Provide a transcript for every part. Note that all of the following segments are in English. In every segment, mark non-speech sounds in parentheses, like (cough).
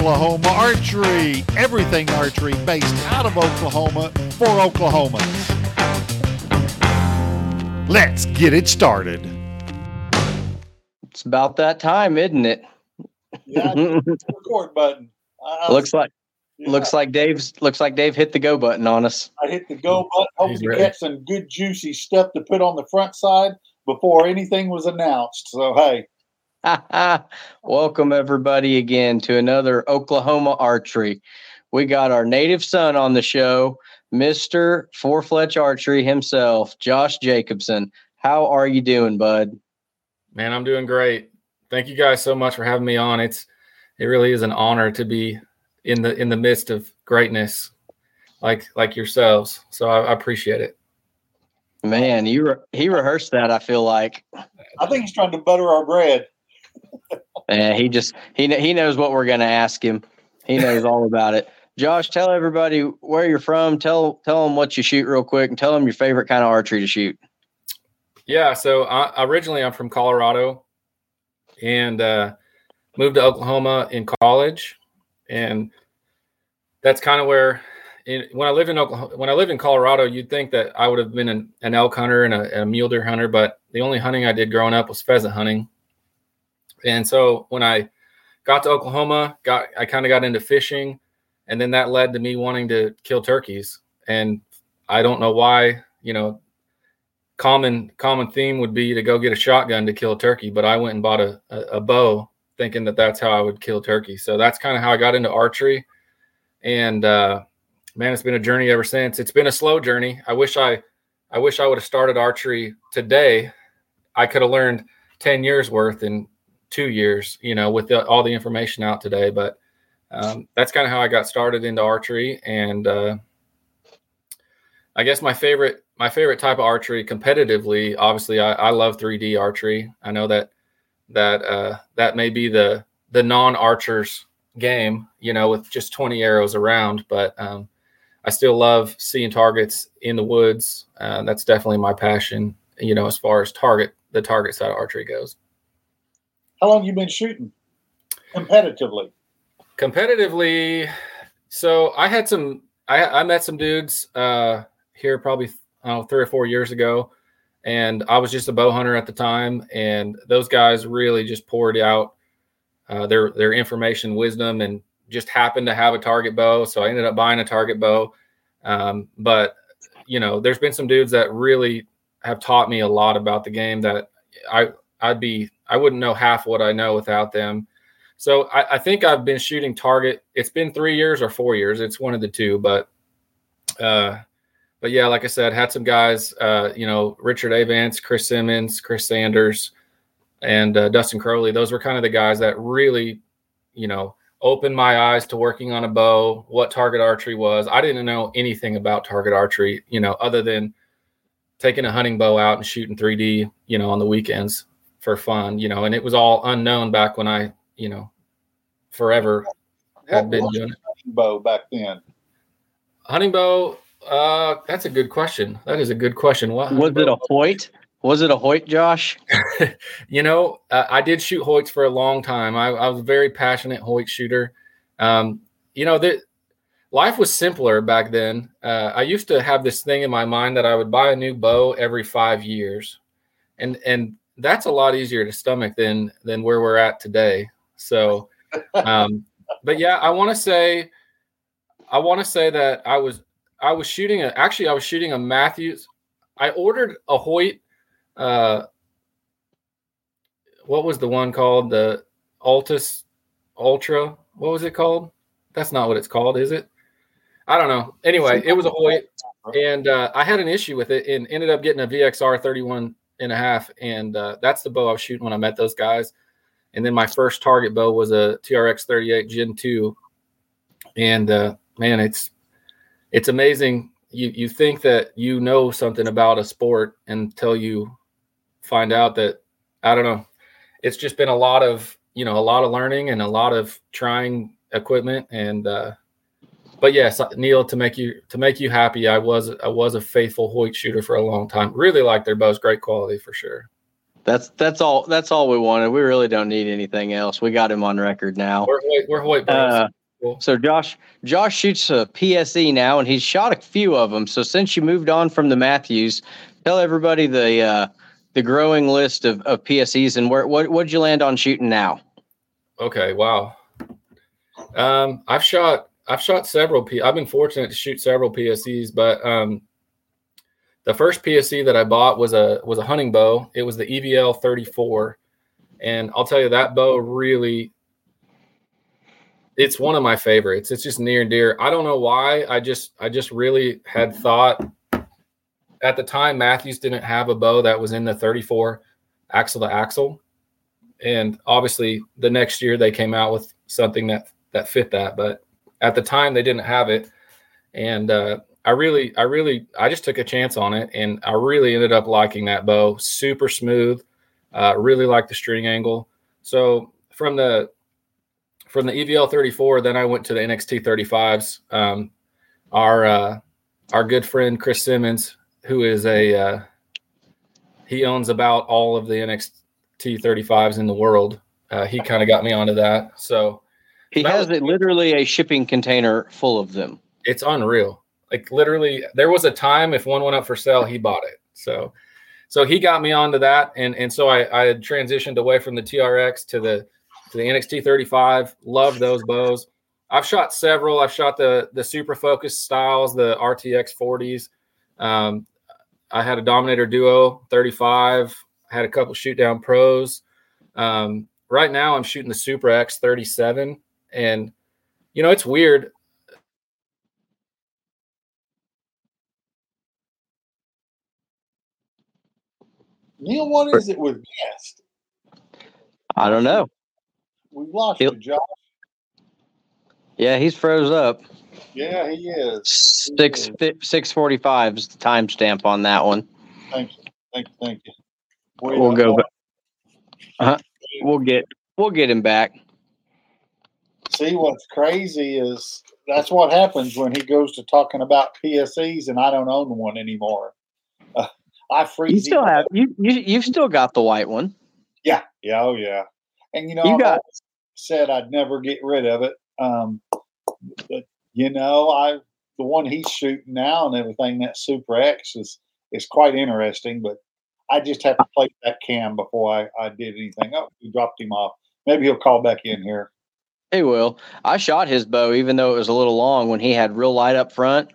Oklahoma Archery. Everything archery based out of Oklahoma for Oklahomans. Let's get it started. It's about that time, isn't it? Yeah, (laughs) record button. I, looks like yeah. looks like Dave's looks like Dave hit the go button on us. I hit the go button, hoping to catch some good juicy stuff to put on the front side before anything was announced. So hey. (laughs) Welcome everybody again to another Oklahoma Archery. We got our native son on the show, Mr. Four Fletch Archery himself, Josh Jacobson. How are you doing, bud? Man, I'm doing great. Thank you guys so much for having me on. It's it really is an honor to be in the in the midst of greatness like like yourselves. So I, I appreciate it. Man, you re- he rehearsed that. I feel like. I think he's trying to butter our bread. Yeah, he just he he knows what we're going to ask him. He knows all about it. Josh, tell everybody where you're from. Tell tell them what you shoot real quick, and tell them your favorite kind of archery to shoot. Yeah, so I, originally I'm from Colorado, and uh, moved to Oklahoma in college, and that's kind of where. In, when I lived in Oklahoma, when I lived in Colorado, you'd think that I would have been an, an elk hunter and a, a mule deer hunter, but the only hunting I did growing up was pheasant hunting and so when I got to Oklahoma, got I kind of got into fishing, and then that led to me wanting to kill turkeys. And I don't know why, you know, common common theme would be to go get a shotgun to kill a turkey, but I went and bought a, a, a bow thinking that that's how I would kill turkey. So that's kind of how I got into archery. And uh, man, it's been a journey ever since. It's been a slow journey. I wish I I wish I would have started archery today. I could have learned 10 years worth in two years, you know, with the, all the information out today. But um, that's kind of how I got started into archery. And uh, I guess my favorite my favorite type of archery competitively, obviously, I, I love 3D archery. I know that that uh, that may be the the non archers game, you know, with just 20 arrows around, but um, I still love seeing targets in the woods. Uh, that's definitely my passion, you know, as far as target the target side of archery goes. How long you been shooting competitively? Competitively, so I had some. I, I met some dudes uh, here probably know, three or four years ago, and I was just a bow hunter at the time. And those guys really just poured out uh, their their information, wisdom, and just happened to have a target bow. So I ended up buying a target bow. Um, but you know, there's been some dudes that really have taught me a lot about the game that I I'd be I wouldn't know half what I know without them. So I, I, think I've been shooting target. It's been three years or four years. It's one of the two, but uh, but yeah, like I said, had some guys, uh, you know, Richard Avance, Chris Simmons, Chris Sanders, and uh, Dustin Crowley. Those were kind of the guys that really, you know, opened my eyes to working on a bow, what target archery was. I didn't know anything about target archery, you know, other than taking a hunting bow out and shooting 3D, you know, on the weekends for fun, you know, and it was all unknown back when I, you know, forever had been doing it. Bow back then. Hunting bow. Uh, that's a good question. That is a good question. What was it? A Hoyt? Was it a Hoyt, Josh? (laughs) you know, uh, I did shoot Hoyts for a long time. I, I was a very passionate Hoyt shooter. Um, you know that life was simpler back then. Uh, I used to have this thing in my mind that I would buy a new bow every five years, and and that's a lot easier to stomach than than where we're at today. So, (laughs) um, but yeah, I want to say, I want to say that I was I was shooting a actually I was shooting a Mathews. I ordered a Hoyt. Uh, what was the one called? The Altus Ultra. What was it called? That's not what it's called, is it? I don't know. Anyway, it was a Hoyt, and uh, I had an issue with it and ended up getting a VXR 31 and a half, and uh, that's the bow I was shooting when I met those guys. And then my first target bow was a TRX 38 Gen 2, and uh, man, it's it's amazing. You you think that you know something about a sport until you find out that I don't know. It's just been a lot of you know a lot of learning and a lot of trying equipment and uh, but yes, Neil, to make you to make you happy, I was I was a faithful Hoyt shooter for a long time. Really like their bows, great quality for sure. That's that's all. That's all we wanted. We really don't need anything else. We got him on record now. We're Hoyt, we're Hoyt. Uh, Cool. So Josh, Josh shoots a PSE now, and he's shot a few of them. So since you moved on from the Mathews, tell everybody the uh, the growing list of, of PSEs and where what what'd you land on shooting now? Okay, wow. Um, I've shot I've shot several P. I've been fortunate to shoot several PSEs, but um, the first PSE that I bought was a was a hunting bow. It was the EVL 34, and I'll tell you that bow really. It's one of my favorites. It's just near and dear. I don't know why. I just I just really had thought at the time Mathews didn't have a bow that was in the 34 axle to axle and obviously the next year they came out with something that that fit that but at the time they didn't have it. And uh, i really i really i just took a chance on it and i really ended up liking that bow. Super smooth. Uh, really like the string angle. So from the from the evl 34 then i went to the nxt 35s um, our uh, our good friend chris simmons who is a uh, he owns about all of the nxt T35s in the world. Uh, he kind of got me onto that. So He That has was- it literally a shipping container full of them. it's unreal. Like literally, there was a time if one went up for sale, he bought it. So, so he got me onto that, and and so I I had transitioned away from the TRX to the to the NXT 35. Love those bows. I've shot several. I've shot the the Supra Focus styles, the RTX 40s. Um, I had a Dominator Duo 35. I had a couple shoot down pros. Um, right now, I'm shooting the Super X 37, and you know it's weird. Neil, what is it with guest? I don't know. We lost He'll- you, Josh. Yeah, he's froze up. Yeah, he is. Six six forty five is the timestamp on that one. Thank you. Thank you. Thank you. Wait, We'll go. Back. Uh, we'll get we'll get him back. See, what's crazy is that's what happens when he goes to talking about PSEs and I don't own one anymore. Uh, I freeze. You still have you you you've still got the white one. Yeah, yeah, oh yeah. And you know, You I've got- said I'd never get rid of it. Um, but you know, I the one he's shooting now and everything that Super X is is quite interesting. But I just have to play that cam before I, I did anything. Oh, we dropped him off. Maybe he'll call back in here. He will. I shot his bow even though it was a little long when he had real light up front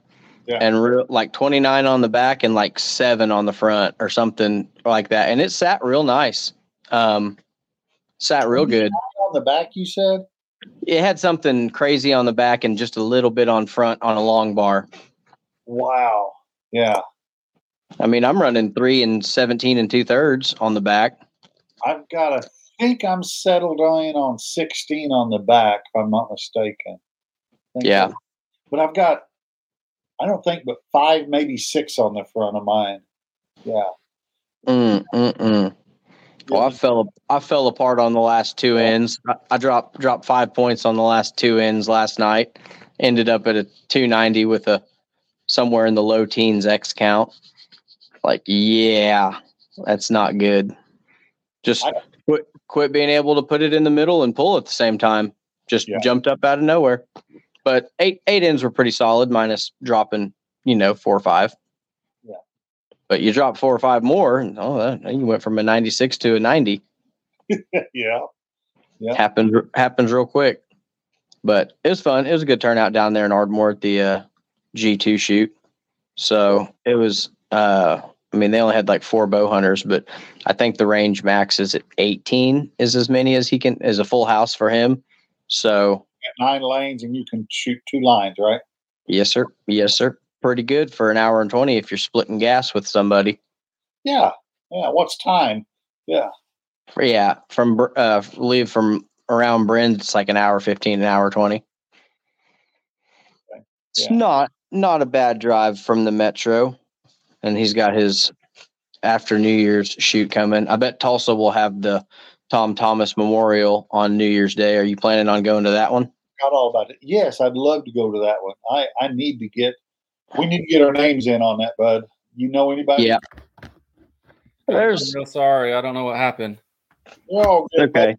Yeah. and real, like 29 on the back and like 7 on the front or something like that and it sat real nice. Um sat real good. On the back, you said. It had something crazy on the back and just a little bit on front on a long bar. Wow. Yeah, I mean, I'm running 3 and 17 and 2 thirds on the back. I've got to think I'm settled in on 16 on the back, if I'm not mistaken. Yeah. so. But I've got, I don't think, but five, maybe six on the front of mine. Yeah. Mm, mm, mm. Well, I fell I fell apart on the last two ends. I, I dropped dropped five points on the last two ends last night. Ended up at a 290 with a somewhere in the low teens X count. Like, yeah, that's not good. Just I- quit quit being able to put it in the middle and pull at the same time. Just Yeah. jumped up out of nowhere. But eight eight ends were pretty solid, minus dropping, you know, four or five. Yeah. But you drop four or five more, and oh, that, you went from a 96 to a 90 (laughs) yeah. Yeah. happens happens real quick. But it was fun. It was a good turnout down there in Ardmore at the uh, G2 shoot. So it was. Uh, I mean, they only had like four bow hunters, but I think the range max is at 18. Is as many as he can is a full house for him. So nine lanes and you can shoot two lines, right? yes, sir. Yes, sir. Pretty good for an hour and 20 if you're splitting gas with somebody. Yeah. Yeah. What's time? Yeah. Yeah, from uh, leave from around Bryn, it's like an hour 15, an hour 20. It's Yeah. not not a bad drive from the metro, and he's got his after New Year's shoot coming. I bet Tulsa will have the Tom Thomas Memorial on New Year's Day. Are you planning on going to that one? Got all about it. Yes, I'd love to go to that one. I, I need to get, we need to get our names in on that, bud. You know anybody? Yeah. There's I'm real sorry. I don't know what happened. You're all good. okay.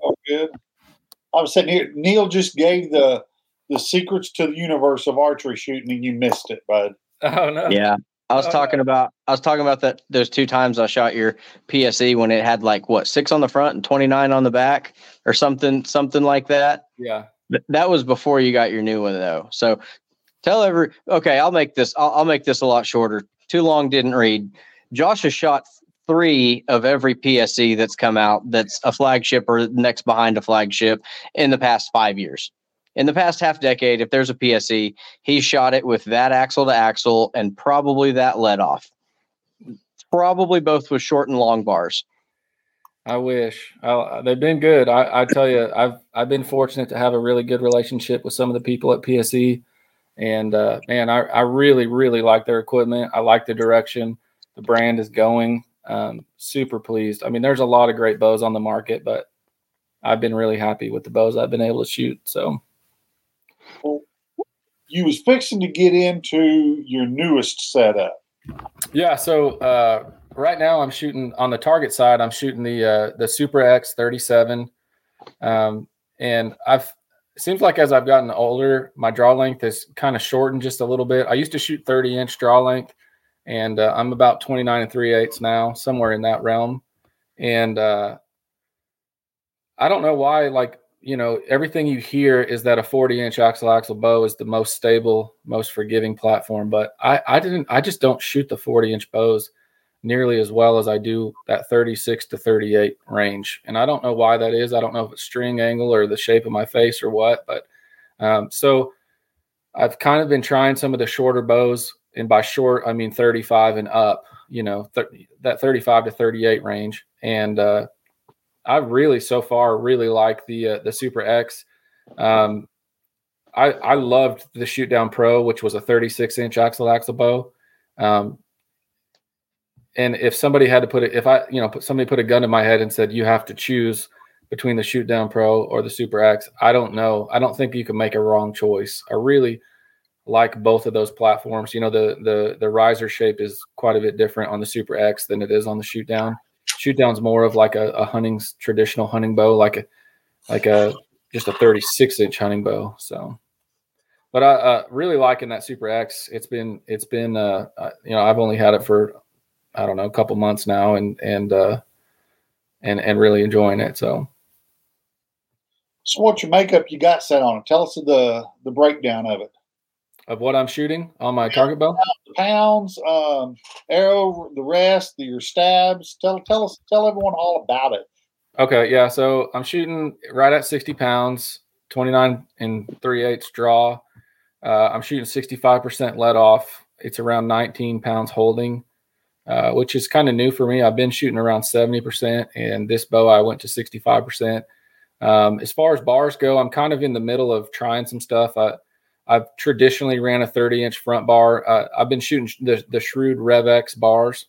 All good. I was sitting here. Neil just gave the the secrets to the universe of archery shooting, and you missed it, bud. Oh no. Yeah. I was Oh, talking about I was talking about that those two times I shot your PSE when it had like what six on the front and twenty nine on the back or something something like that. Yeah. Th- That was before you got your new one though. So tell every okay, I'll make this I'll, I'll make this a lot shorter. Too long didn't read. Josh has shot three of every PSE that's come out that's a flagship or next behind a flagship in the past five years. In the past half decade, if there's a PSE, he shot it with that axle to axle and probably that let off. Probably both with short and long bars. I wish. I, they've been good. I, I tell you, I've I've been fortunate to have a really good relationship with some of the people at PSE, and uh, man, I, I really really like their equipment. I like the direction the brand is going. Um, super pleased. I mean, there's a lot of great bows on the market, but I've been really happy with the bows I've been able to shoot. So You was fixing to get into your newest setup. Yeah, so uh, right now I'm shooting on the target side. I'm shooting the uh, the Super X 37, um, and I've seems like as I've gotten older, my draw length has kind of shortened just a little bit. I used to shoot 30 inch draw length, and uh, I'm about 29 and 3 eighths now, somewhere in that realm. And uh, I don't know why, like you know, everything you hear is that a 40 inch axle axle bow is the most stable, most forgiving platform. But I, I didn't, I just don't shoot the 40 inch bows nearly as well as I do that 36 to 38 range. And I don't know why that is. I don't know if it's string angle or the shape of my face or what. But um, so I've kind of been trying some of the shorter bows. And by short, I mean 35 and up, you know, th- that 35 to 38 range. And, uh, I really so far really like the uh, the Super X. Um, I I loved the Shoot Down Pro, which was a 36 inch axle axle bow. Um, and if somebody had to put it, if I you know put somebody put a gun in my head and said you have to choose between the Shoot Down Pro or the Super X, I don't know. I don't think you can make a wrong choice. I really like both of those platforms. You know the the the riser shape is quite a bit different on the Super X than it is on the Shoot Down shoot down's more of like a, a hunting traditional hunting bow, like a like a just a 36 inch hunting bow. So, but I uh, really liking that Super X. It's been it's been uh, uh, you know I've only had it for I don't know a couple months now, and and uh, and and really enjoying it. So. So, what's your makeup you got set on it? Tell us the the breakdown of it. Of what I'm shooting on my target bow, pounds, um, arrow, the rest, the, your stabs. Tell tell us tell everyone all about it. Okay, yeah. So I'm shooting right at 60 pounds, 29 and 3 eighths draw. Uh, I'm shooting 65% let off. It's around 19 pounds holding, uh, which is kind of new for me. I've been shooting around 70%, and this bow I went to 65%. Um, as far as bars go, I'm kind of in the middle of trying some stuff. I, I've traditionally ran a 30 inch front bar. Uh, I've been shooting the, the Shrewd RevX bars,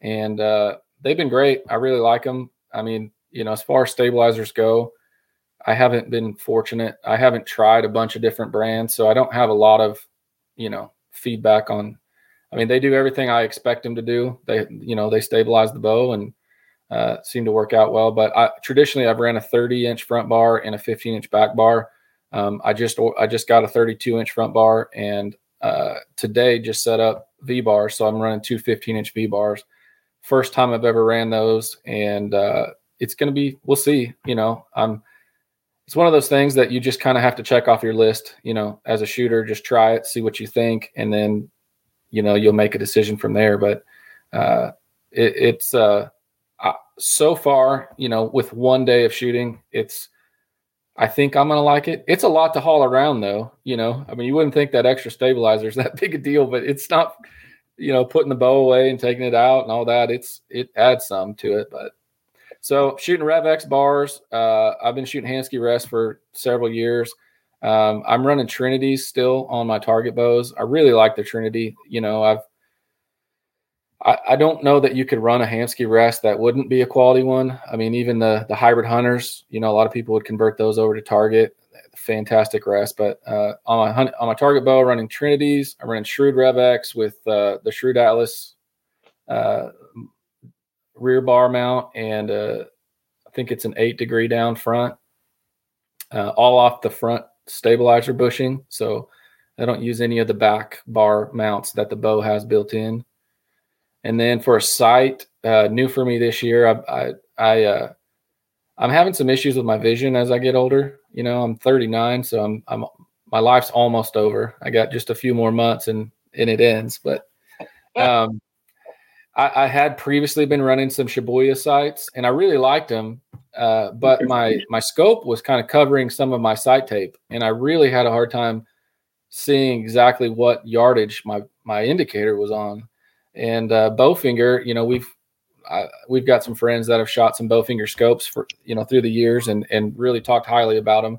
and uh, they've been great. I really like them. I mean, you know, as far as stabilizers go, I haven't been fortunate. I haven't tried a bunch of different brands, so I don't have a lot of, you know, feedback on. I mean, they do everything I expect them to do. They, you know, they stabilize the bow and uh, seem to work out well. But I, traditionally, I've ran a 30 inch front bar and a 15 inch back bar. Um, I just I just got a 32 inch front bar and uh, today just set up V bars, so I'm running two 15 inch V bars. First time I've ever ran those, and uh, it's going to be we'll see. You know, I'm it's one of those things that you just kind of have to check off your list. You know, as a shooter, just try it, see what you think, and then you know you'll make a decision from there. But uh, it, it's uh, so far, you know, with one day of shooting, it's I think I'm gonna like it. It's a lot to haul around, though. You know, I mean, you wouldn't think that extra stabilizer is (laughs) that big a deal, but it's not. You know, putting the bow away and taking it out and all that. It's it adds some to it, but so shooting RevX bars. Uh, I've been shooting Hamskea Rest for several years. Um, I'm running Trinities still on my target bows. I really like the Trinity. You know, I've I, don't know that you could run a Hamskea rest that wouldn't be a quality one. I mean, even the the hybrid hunters, you know, a lot of people would convert those over to target. Fantastic rest, but uh, on my hunt, on my target bow, running Trinities. I'm running Shrewd RevX with uh, the Shrewd Atlas uh, rear bar mount, and uh, I think it's an eight degree down front, uh, all off the front stabilizer bushing. So I don't use any of the back bar mounts that the bow has built in. And then for a sight, uh, new for me this year, I, I, I uh, I'm having some issues with my vision as I get older. You know, I'm 39, so I'm, I'm, my life's almost over. I got just a few more months and, and it ends. But, um, I, I had previously been running some Shibuya sights and I really liked them. Uh, but my, my scope was kind of covering some of my sight tape and I really had a hard time seeing exactly what yardage my, my indicator was on and uh, Bowfinger, you know, we've I, we've got some friends that have shot some Bowfinger scopes for you know through the years and and really talked highly about them.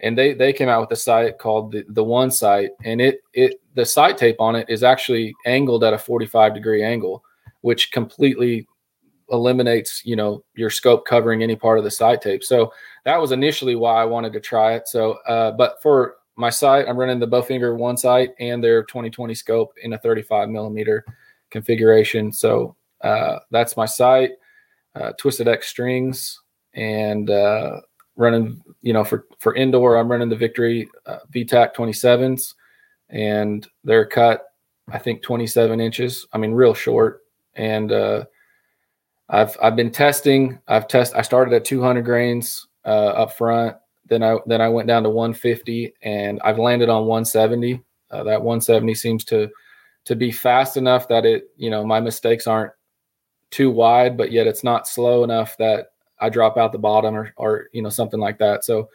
And they they came out with a sight called the the one sight, and it it the sight tape on it is actually angled at a 45 degree angle, which completely eliminates you know your scope covering any part of the sight tape. So that was initially why I wanted to try it. So, uh, but for my sight, I'm running the Bowfinger one sight and their 2020 scope in a 35 millimeter configuration. So uh, that's my site, uh, Twisted X strings, and uh, running. You know, for for indoor, I'm running the Victory uh, VTAC 27s, and they're cut, I think 27 inches. I mean, real short. And uh, I've I've been testing. I've test. I started at 200 grains uh, up front. Then I then I went down to 150, and I've landed on 170. Uh, that 170 seems to to be fast enough that it, you know, my mistakes aren't too wide, but yet it's not slow enough that I drop out the bottom or, or you know, something like that. So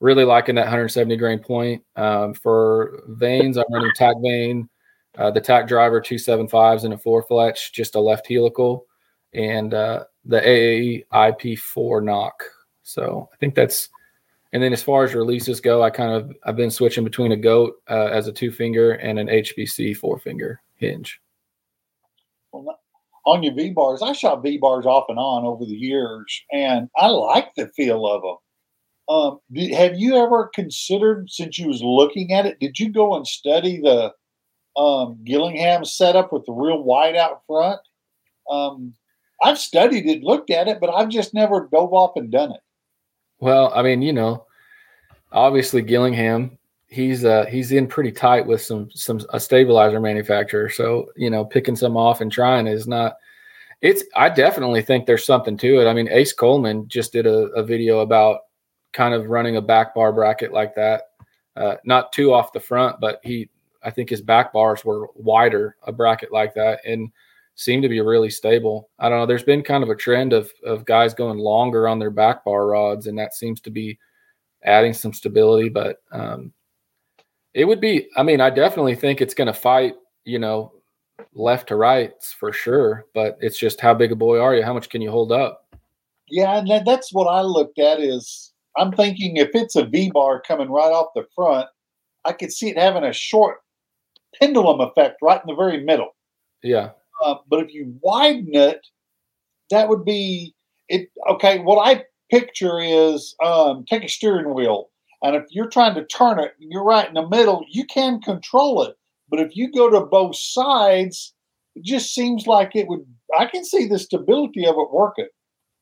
really liking that 170 grain point. Um, for vanes, I'm running tack vane, uh, the tack driver 275s and a four fletch, just a left helical, and uh, the AAE IP4 nock. So I think that's and then as far as releases go, I kind of I've been switching between a goat uh, as a two finger and an HBC four finger hinge. Well, on your V bars, I shot V bars off and on over the years, and I like the feel of them. Um, did, have you ever considered, since you was looking at it, did you go and study the um, Gillingham setup with the real wide out front? Um, I've studied it, looked at it, but I've just never dove off and done it. Well, I mean, you know, obviously Gillingham, he's uh he's in pretty tight with some some a stabilizer manufacturer. So, you know, picking some off and trying is not it's I definitely think there's something to it. I mean, Ace Coleman just did a, a video about kind of running a back bar bracket like that. Uh, not too off the front, but he I think his back bars were wider, a bracket like that. And seem to be really stable. I don't know. There's been kind of a trend of of guys going longer on their back bar rods, and that seems to be adding some stability. But um, it would be. I mean, I definitely think it's going to fight. You know, left to right for sure. But it's just how big a boy are you? How much can you hold up? Yeah, and that's what I looked at. Is I'm thinking if it's a V bar coming right off the front, I could see it having a short pendulum effect right in the very middle. Yeah. Uh, but if you widen it, that would be it. Okay, what I picture is um, take a steering wheel, and if you're trying to turn it, you're right in the middle. You can control it, but if you go to both sides, it just seems like it would. I can see the stability of it working.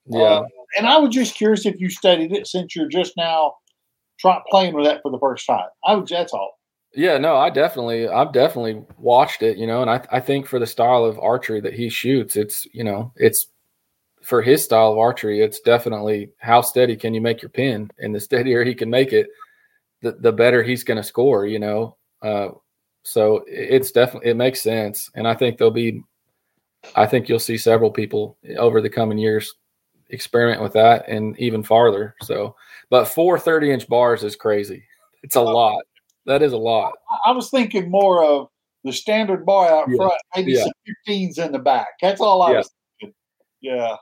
Yeah, uh, and I was just curious if you studied it since you're just now trying playing with that for the first time. I was. That's all. Yeah, no, I definitely, I've definitely watched it, you know, and I, I think for the style of archery that he shoots, it's, you know, it's for his style of archery, it's definitely how steady can you make your pin, and the steadier he can make it, the the better he's going to score, you know. Uh, so it's definitely it makes sense, and I think there'll be, I think you'll see several people over the coming years experiment with that and even farther. So, but four 30 inch bars is crazy. It's a lot. That is a lot. I was thinking more of the standard bar out Yeah. front, maybe Yeah. some 15s in the back. That's all I Yeah. was thinking. Yeah.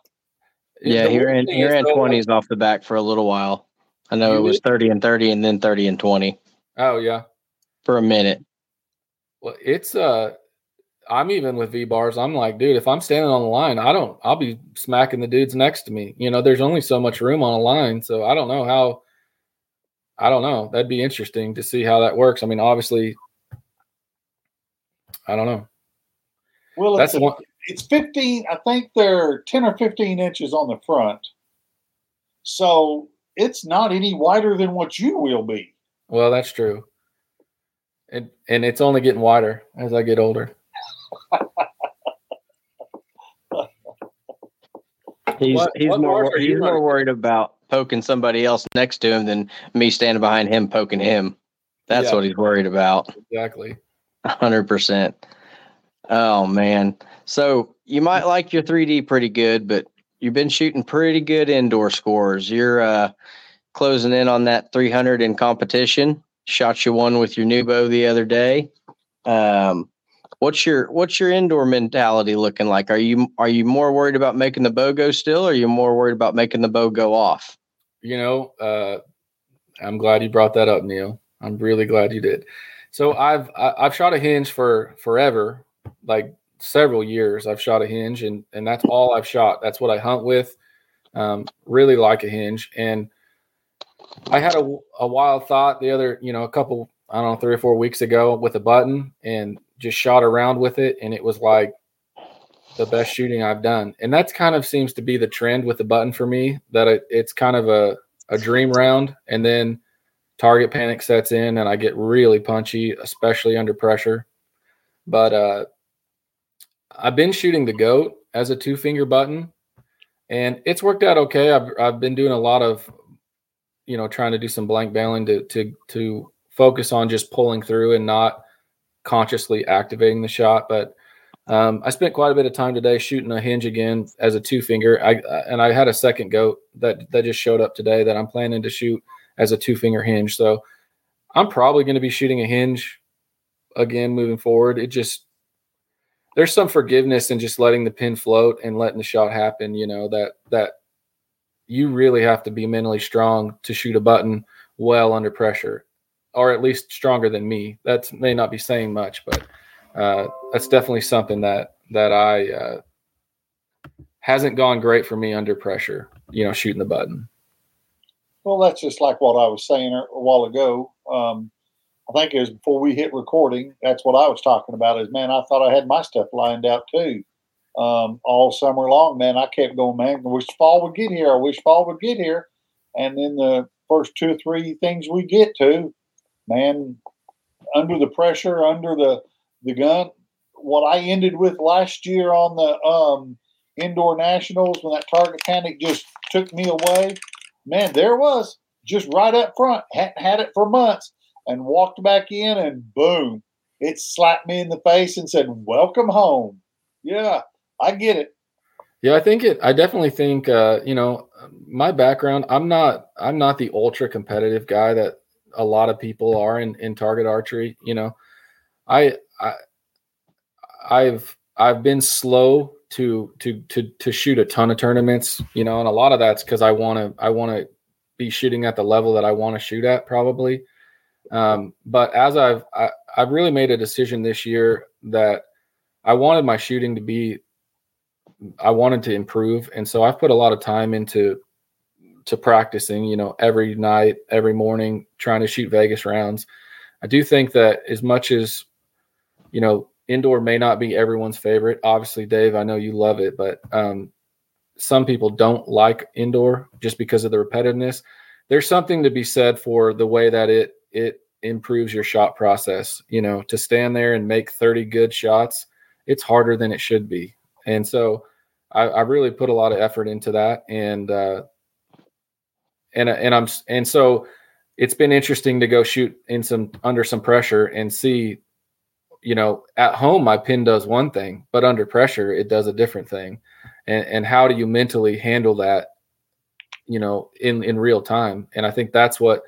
Yeah, The he weird ran thing he ran twenties off the back for a little while. I know You it was thirty and thirty, and then thirty and twenty. Oh yeah. for a minute. Well, it's uh I'm even with V bars. I'm like, dude, if I'm standing on the line, I don't I'll be smacking the dudes next to me. You know, there's only so much room on a line, so I don't know how I don't know. That'd be interesting to see how that works. I mean, obviously I don't know. Well, That's it's, one it's 15, I think they're 10 or 15 inches on the front. So it's not any wider than what you will be. Well, that's true. And and it's only getting wider as I get older. He's What- he's what more mark he's more worried about poking somebody else next to him than me standing behind him poking him. That's Yeah. what he's worried about. Exactly. hundred percent. Oh man. So you might like your 3D pretty good, but you've been shooting pretty good indoor scores. You're uh closing in on that 300 in competition. Shot you one with your new bow the other day. Um what's your what's your indoor mentality looking like? Are you are you more worried about making the bow go still or are you more worried about making the bow go off? You know, uh, I'm glad you brought that up, Neil. I'm really glad you did. So I've I've shot a hinge for forever, like several years. I've shot a hinge, and and that's all I've shot. That's what I hunt with. Um, really like a hinge, and I had a, a wild thought the other, you know, a couple, I don't know, three or four weeks ago with a button, and just shot around with it, and it was like the best shooting I've done. And that's kind of seems to be the trend with the button for me. That it, it's kind of a a dream round, and then target panic sets in and I get really punchy, especially under pressure. But uh, I've been shooting the goat as a two finger button and it's worked out okay. I've, I've been doing a lot of, you know, trying to do some blank bailing to, to, to focus on just pulling through and not consciously activating the shot. But um, I spent quite a bit of time today shooting a hinge again as a two finger. I, and I had a second goat that, that just showed up today that I'm planning to shoot as a two finger hinge. So I'm probably going to be shooting a hinge again moving forward. It just there's some forgiveness in just letting the pin float and letting the shot happen. You know that that you really have to be mentally strong to shoot a button well under pressure, or at least stronger than me. That may not be saying much, but uh, that's definitely something that that I uh, hasn't gone great for me under pressure. You know, shooting the button. Well, that's just like what I was saying a a while ago. Um, I think it was before we hit recording. That's what I was talking about. Is man, I thought I had my stuff lined out too. Um, all summer long, man, I kept going, man. I wish fall would get here. I wish fall would get here. And then the first two or three things we get to, man, under the pressure, under the the gun. What I ended with last year on the um, indoor nationals when that target panic just took me away man, there was just right up front. Hadn't had it for months and walked back in and boom, it slapped me in the face and said, Welcome home. Yeah, I get it. Yeah, I think it. I definitely think. Uh, you know, my background. I'm not. I'm not the ultra competitive guy that a lot of people are in in target archery. You know, I I I've I've been slow to to to to shoot a ton of tournaments. You know, and a lot of that's because I want to I want to be shooting at the level that I want to shoot at probably. Um, but as I've I, I've really made a decision this year that I wanted my shooting to be I wanted to improve, and so I've put a lot of time into to practicing. You know, every night, every morning, trying to shoot Vegas rounds. I do think that as much as you know, indoor may not be everyone's favorite. Obviously, Dave, I know you love it, but um, some people don't like indoor just because of the repetitiveness. There's something to be said for the way that it it improves your shot process. You know, to stand there and make 30 good shots, it's harder than it should be. And so I, I really put a lot of effort into that. And uh and and I'm and so it's been interesting to go shoot in some under some pressure and see, you know, at home my pin does one thing, but under pressure it does a different thing. And and how do you mentally handle that, you know, in in real time? And I think that's what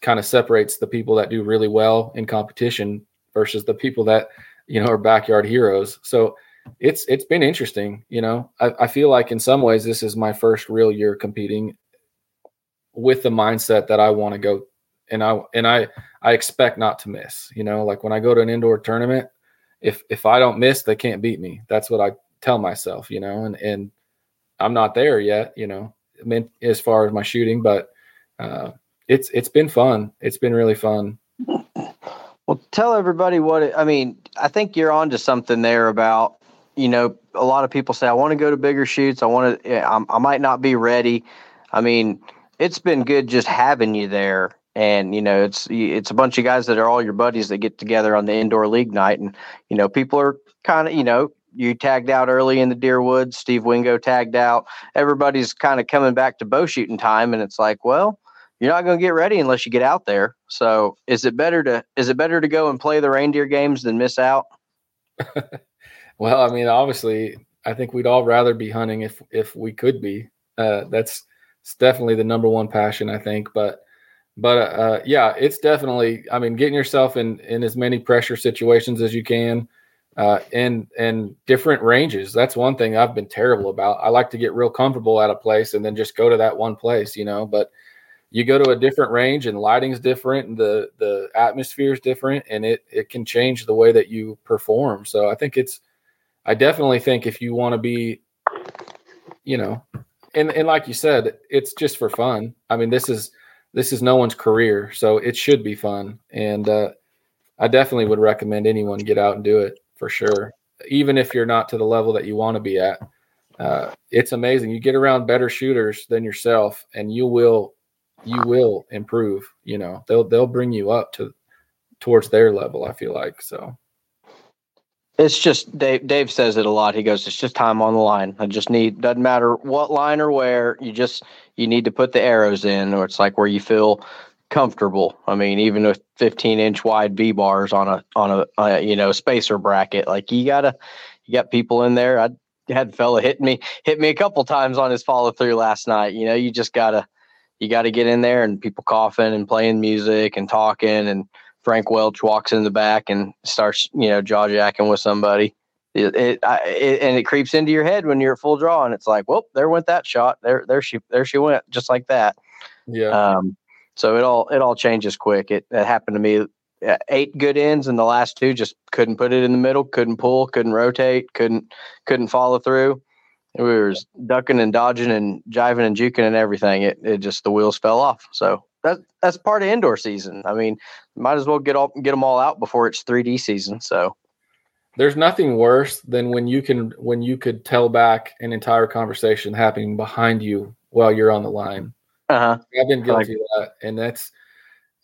kind of separates the people that do really well in competition versus the people that you know are backyard heroes so it's it's been interesting you know I, I feel like in some ways this is my first real year competing with the mindset that i want to go and i and i i expect not to miss you know like when i go to an indoor tournament if if i don't miss they can't beat me that's what i tell myself you know and and i'm not there yet you know I mean, as far as my shooting but uh it's it's been fun. It's been really fun. (laughs) Well, tell everybody what it, I mean. I think you're onto something there about you know a lot of people say I want to go to bigger shoots. I want to. I, I might not be ready. I mean, it's been good just having you there, and you know, it's it's a bunch of guys that are all your buddies that get together on the indoor league night, and you know, people are kind of you know you tagged out early in the deer woods. Steve Wingo tagged out. Everybody's kind of coming back to bow shooting time, and it's like, well, you're not going to get ready unless you get out there. So, is it better to is it better to go and play the reindeer games than miss out? (laughs) well, I mean, obviously, I think we'd all rather be hunting if if we could be. Uh, that's definitely the number one passion, I think. But but uh, yeah, it's definitely. I mean, getting yourself in in as many pressure situations as you can uh, and and different ranges. That's one thing I've been terrible about. I like to get real comfortable at a place and then just go to that one place, you know. But you go to a different range and lighting's different, and the the atmosphere is different, and it it can change the way that you perform. So I think it's. I definitely think if you want to be, you know, and and like you said, it's just for fun. I mean, this is this is no one's career, so it should be fun. And uh, I definitely would recommend anyone get out and do it for sure. Even if you're not to the level that you want to be at, uh, it's amazing. You get around better shooters than yourself, and you will you will improve. You know, they'll they'll bring you up to towards their level. I feel like so. It's just Dave. Dave says it a lot. He goes, "It's just time on the line. I just need. Doesn't matter what line or where. You just you need to put the arrows in, or it's like where you feel comfortable. I mean, even with 15 inch wide V bars on a on a, a, you know spacer bracket, like you gotta you got people in there. I had a fella hit me hit me a couple times on his follow through last night. You know, you just gotta you gotta get in there and people coughing and playing music and talking and Frank Welch walks in the back and starts you know jaw jacking with somebody. It, it, I, it, and it creeps into your head when you're at full draw and it's like, well, there went that shot. There, there she, there she went, just like that. Yeah. Um, so it all it all changes quick. It, it happened to me. Uh, eight good ends, and the last two just couldn't put it in the middle, couldn't pull, couldn't rotate, couldn't couldn't follow through. We were ducking and dodging and jiving and juking and everything. It it just the wheels fell off. So that that's part of indoor season. I mean, might as well get all get them all out before it's 3D season. So there's nothing worse than when you can when you could tell back an entire conversation happening behind you while you're on the line. Uh-huh. I've been guilty like, of that, and that's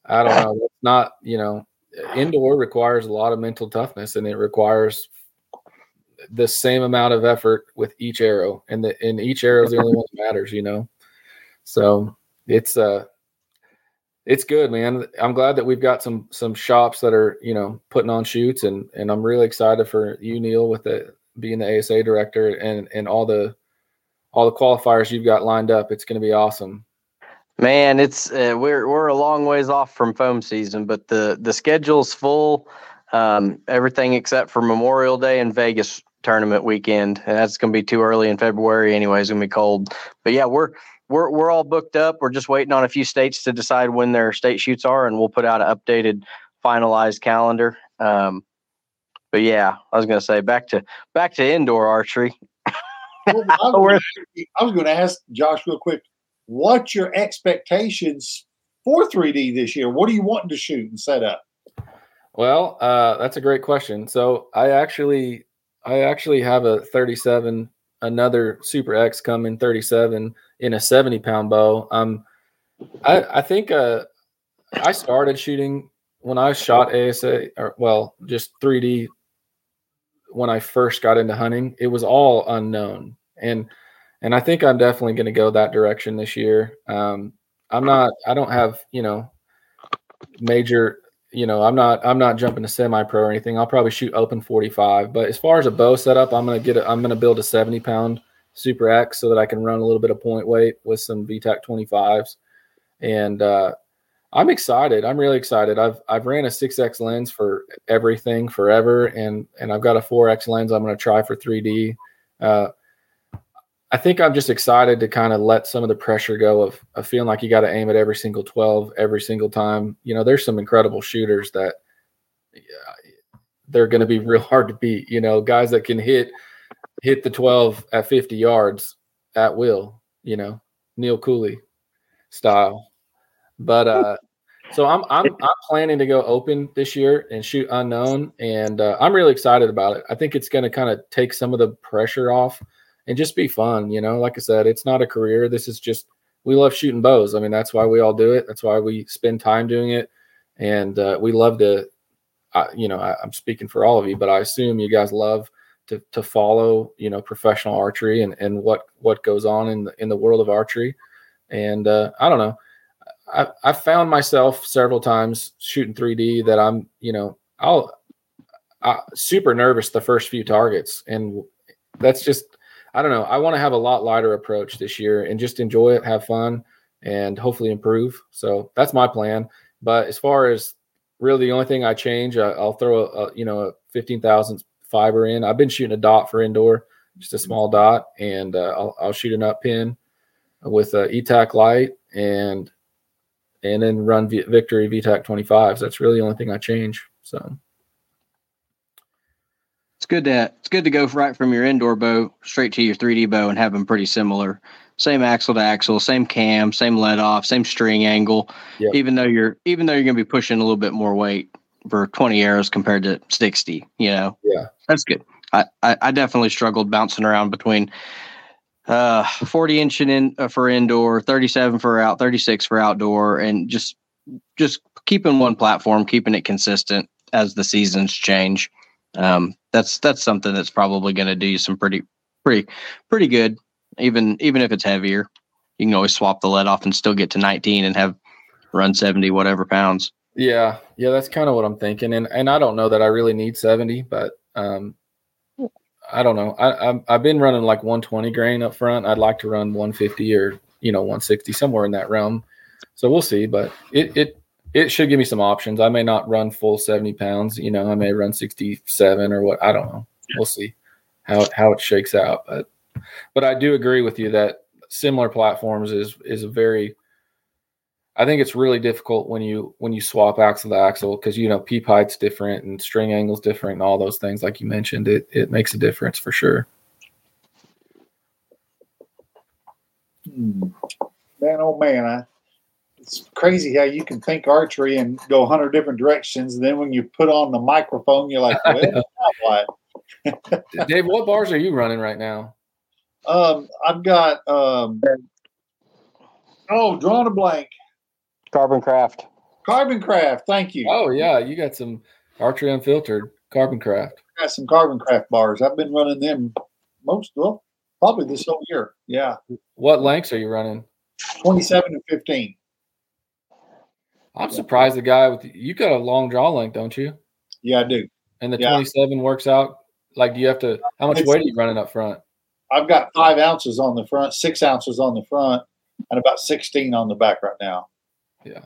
I don't know. It's not you know, indoor requires a lot of mental toughness, and it requires the same amount of effort with each arrow, and the and each arrow is the only one that matters. You know, so it's uh it's good, man. I'm glad that we've got some some shops that are you know putting on shoots, and and I'm really excited for you, Neil, with the being the ASA director and and all the all the qualifiers you've got lined up. It's going to be awesome. Man, it's uh, we're we're a long ways off from foam season, but the the schedule's full. Um, everything except for Memorial Day and Vegas tournament weekend, and that's going to be too early in February. Anyway, it's going to be cold. But yeah, we're we're we're all booked up. We're just waiting on a few states to decide when their state shoots are, and we'll put out an updated, finalized calendar. Um, but yeah, I was going to say back to back to indoor archery. well, (laughs) I was going to ask Josh real quick what's your expectations for 3D this year? What are you wanting to shoot and set up? Well, uh, that's a great question. So I actually, I actually have a 37, another Super X coming 37 in a 70 pound bow. Um, I, I think uh, I started shooting when I shot ASA, or well, just 3D. When I first got into hunting, it was all unknown, and and I think I'm definitely going to go that direction this year. Um, I'm not. I don't have you know major. You know, I'm not. I'm not jumping to semi-pro or anything. I'll probably shoot open 45. But as far as a bow setup, I'm to get. A, I'm to build a 70 pound Super X so that I can run a little bit of point weight with some VTAC 25s, and uh, I'm excited. I'm really excited. I've I've ran a 6X lens for everything forever, and and I've got a 4X lens. I'm going to try for 3D. Uh, I think I'm just excited to kind of let some of the pressure go of, of feeling like you got to aim at every single 12 every single time. You know, there's some incredible shooters that they're going to be real hard to beat. You know, guys that can hit hit the 12 at 50 yards at will. You know, Neil Cooley style. But uh, So I'm I'm I'm planning to go open this year and shoot unknown, and uh, I'm really excited about it. I think it's going to kind of take some of the pressure off and just be fun. You know, like I said, it's not a career. This is just we love shooting bows. I mean, that's why we all do it. That's why we spend time doing it, and uh, we love to. Uh, you know, I, I'm speaking for all of you, but I assume you guys love to to follow you know professional archery and and what what goes on in the in the world of archery. And uh, I don't know. I I found myself several times shooting 3D that I'm you know I'll I, super nervous the first few targets, and that's just I don't know. I want to have a lot lighter approach this year and just enjoy it, have fun, and hopefully improve. So that's my plan. But as far as really the only thing I change, I, will throw a, a, you know a fifteen thousand fiber in. I've been shooting a dot for indoor, just a small dot, and uh, I'll, I'll, shoot an up pin with a ETAC light and and then run v- Victory VTAC 25s. That's really the only thing I change. So it's good to it's good to go right from your indoor bow straight to your 3D bow and have them pretty similar. Same axle to axle, same cam, same let off, same string angle. Yep. Even though you're even though you're going to be pushing a little bit more weight for 20 arrows compared to 60, you know. Yeah. That's good. I, I, I definitely struggled bouncing around between uh 40 inch in uh, for indoor 37 for out 36 for outdoor and just just keeping one platform keeping it consistent as the seasons change um that's that's something that's probably going to do you some pretty pretty pretty good even even if it's heavier you can always swap the lead off and still get to 19 and have run 70 whatever pounds yeah yeah that's kind of what i'm thinking and and i don't know that i really need 70 but um I don't know. I, I have been running like 120 grain up front. I'd like to run 150 or you know 160 somewhere in that realm. So we'll see. But it it it should give me some options. I may not run full 70 pounds. You know, I may run 67 or what. I don't know. We'll see how how it shakes out. But but I do agree with you that similar platforms is is a very I think it's really difficult when you when you swap axle to axle because you know peep height's different and string angle's different and all those things like you mentioned. It it makes a difference for sure. Hmm. Man, oh man, I, it's crazy how you can think archery and go a hundred different directions, and then when you put on the microphone, you're like, (laughs) what? Dave, what bars are you running right now? Um, I've got um, oh, drawing a blank. Carbon Craft. Carbon Craft. Thank you. Oh yeah, you got some archery unfiltered Carbon Craft. Got some Carbon Craft bars. I've been running them most well, probably this whole year. Yeah. What lengths are you running? Twenty-seven and fifteen. I'm surprised the guy with you got a long draw length, don't you? Yeah, I do. And the yeah. 27 works out. Like, do you have to? How much it's, weight are you running up front? I've got five ounces on the front, six ounces on the front, and about 16 on the back right now. Yeah.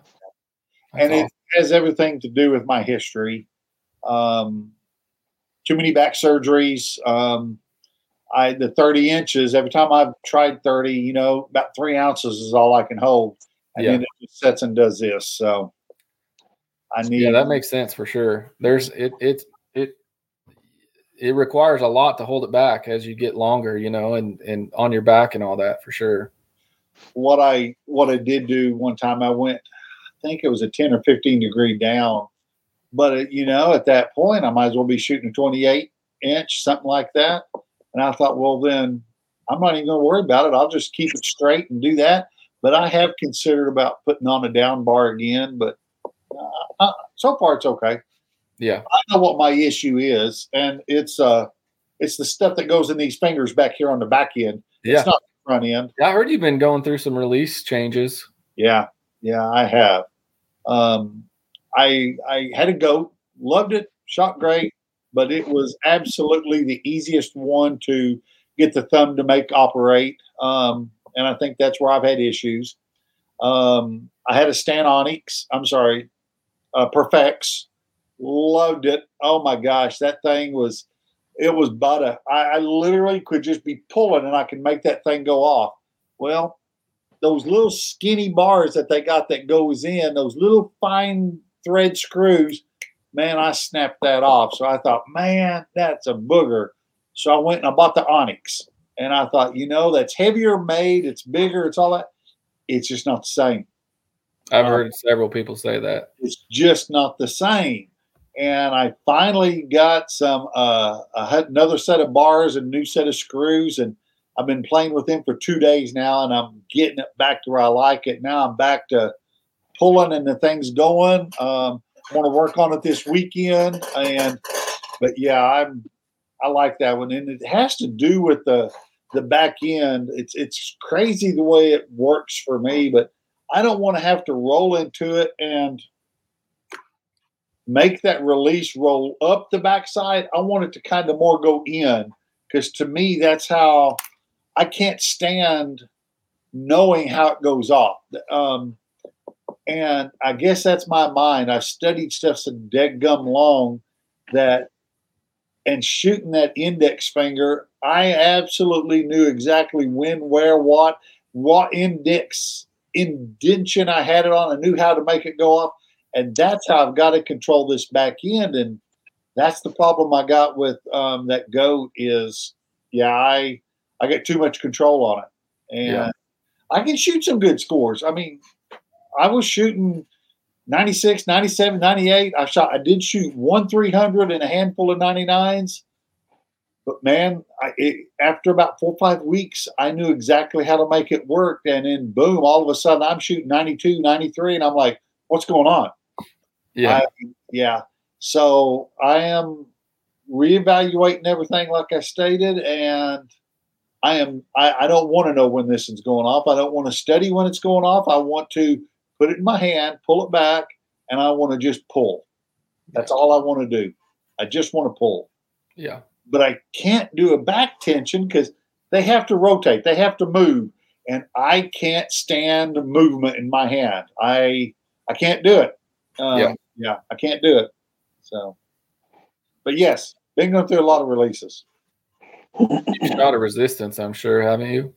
That's and awesome. it has everything to do with my history. Um, too many back surgeries. Um, I the 30 inches. Every time I've tried 30, you know, about three ounces is all I can hold, and yeah. then it just sets and does this. So I need. Yeah, that makes sense for sure. There's it. It it it requires a lot to hold it back as you get longer, you know, and and on your back and all that for sure what I what I did do one time, I went, I think it was a ten or fifteen degree down, but it, you know, at that point, I might as well be shooting a twenty eight inch, something like that. And I thought, well, then I'm not even going to worry about it. I'll just keep it straight and do that. But I have considered about putting on a down bar again, but uh, uh so far it's okay. Yeah, I know what my issue is, and it's uh, it's the stuff that goes in these fingers back here on the back end. Yeah. It's not front end. I heard you've been going through some release changes. Yeah, yeah, I have. Um, I I had a goat, loved it, shot great, but it was absolutely the easiest one to get the thumb to make operate. Um, and I think that's where I've had issues. Um, I had a Stan Onyx. I'm sorry, uh, Perfex. Loved it. Oh my gosh, that thing was it was butter. I, I literally could just be pulling and I could make that thing go off. Well, those little skinny bars that they got that goes in, those little fine thread screws, man, I snapped that off. So I thought, man, that's a booger. So I went and I bought the Onyx. And I thought, you know, that's heavier made, it's bigger, it's all that. It's just not the same. I've heard several people say that. it's just not the same. And I finally got some. Uh, another set of bars and new set of screws, and I've been playing with them for two days now, and I'm getting it back to where I like it. Now I'm back to pulling and the thing's going. Um, I want to work on it this weekend, and but yeah, I'm I like that one, and it has to do with the the back end. It's it's crazy the way it works for me, but I don't want to have to roll into it and make that release roll up the backside. I want it to kind of more go in because to me, that's how I can't stand knowing how it goes off. Um, and I guess that's my mind. I've studied stuff so dead gum long that, and shooting that index finger, I absolutely knew exactly when, where, what, what index indention I had it on. I knew how to make it go off. And that's how I've got to control this back end. And that's the problem I got with um, that goat is, yeah, I I get too much control on it. And Yeah. I can shoot some good scores. I mean, I was shooting 96, 97, 98. I shot, I did shoot one 300 and a handful of 99s. But man, I, it, after about four or five weeks, I knew exactly how to make it work. And then boom, all of a sudden I'm shooting 92, 93. And I'm like, what's going on? Yeah. I- yeah. So I am reevaluating everything like I stated, and I am I, I don't want to know when this is going off. I don't want to study when it's going off. I want to put it in my hand, pull it back, and I want to just pull. That's all I want to do. I just want to pull. yeah. But I can't do a back tension because they have to rotate, they have to move, and I can't stand movement in my hand. I I can't do it. Um, Yeah. yeah, I can't do it. So, but yes, been going through a lot of releases. You've shot a resistance, I'm sure, haven't you?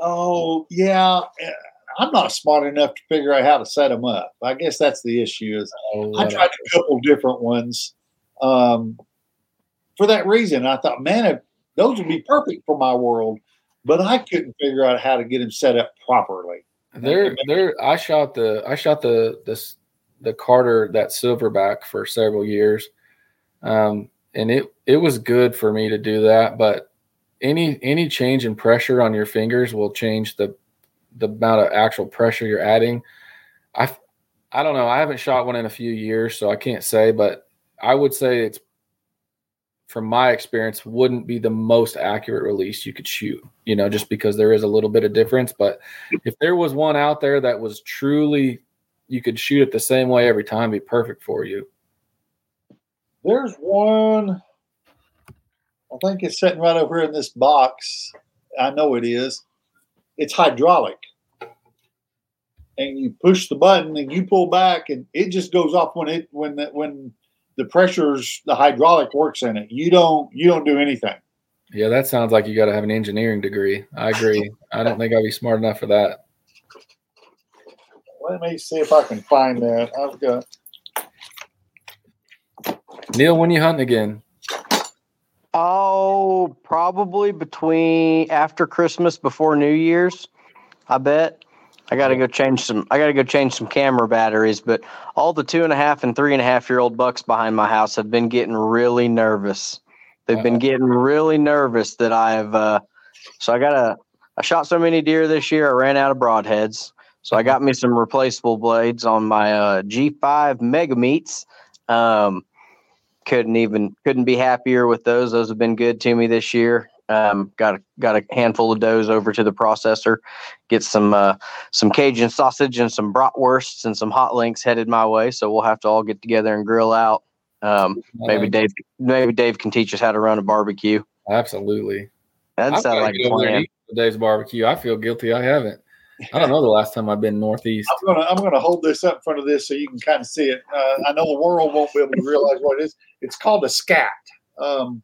Oh yeah, eh, I'm not smart enough to figure out how to set them up. I guess that's the issue. Is Oh, I tried a couple different ones um, for that reason. I thought, man, if, those would be perfect for my world, but I couldn't figure out how to get them set up properly. There, there. I shot the, I shot the, this, the Carter that silverback for several years, um, and it, it was good for me to do that. But any, any change in pressure on your fingers will change the, the amount of actual pressure you're adding. I, I don't know. I haven't shot one in a few years, so I can't say. But I would say it's, from my experience, wouldn't be the most accurate release you could shoot. You know, just because there is a little bit of difference, but if there was one out there that was truly you could shoot it the same way every time be perfect for you There's one. I think it's sitting right over here in this box. I know it is. It's hydraulic. And you push the button and you pull back and it just goes off when it when the, when the pressure's the hydraulic works in it. You don't you don't do anything. yeah that sounds like you got to have an engineering degree i agree i don't think i'd be smart enough for that Let me see if I can find that. I've got neil when you hunting again Oh, probably between after Christmas before New Year's. I bet. I got to go change some. I got to go change some camera batteries. But all the two and a half and three and a half year old bucks behind my house have been getting really nervous. They've been getting really nervous that I've. Uh, so I got to. I shot so many deer this year. I ran out of broadheads. So I got me some replaceable blades on my uh, G5 Megameats. Um, couldn't even couldn't be happier with those. Those have been good to me this year. Um, got a, got a handful of does over to the processor, get some uh, some Cajun sausage and some bratwursts and some hot links headed my way. So we'll have to all get together and grill out. Um, maybe Dave maybe Dave can teach us how to run a barbecue. absolutely That sounds like a over there and plan. dave's barbecue i feel guilty i haven't i don't know the last time i've been northeast I'm gonna I'm gonna hold this up in front of this so you can kind of see it. Uh, I know the world won't be able to realize what it is. It's called a scat. Um,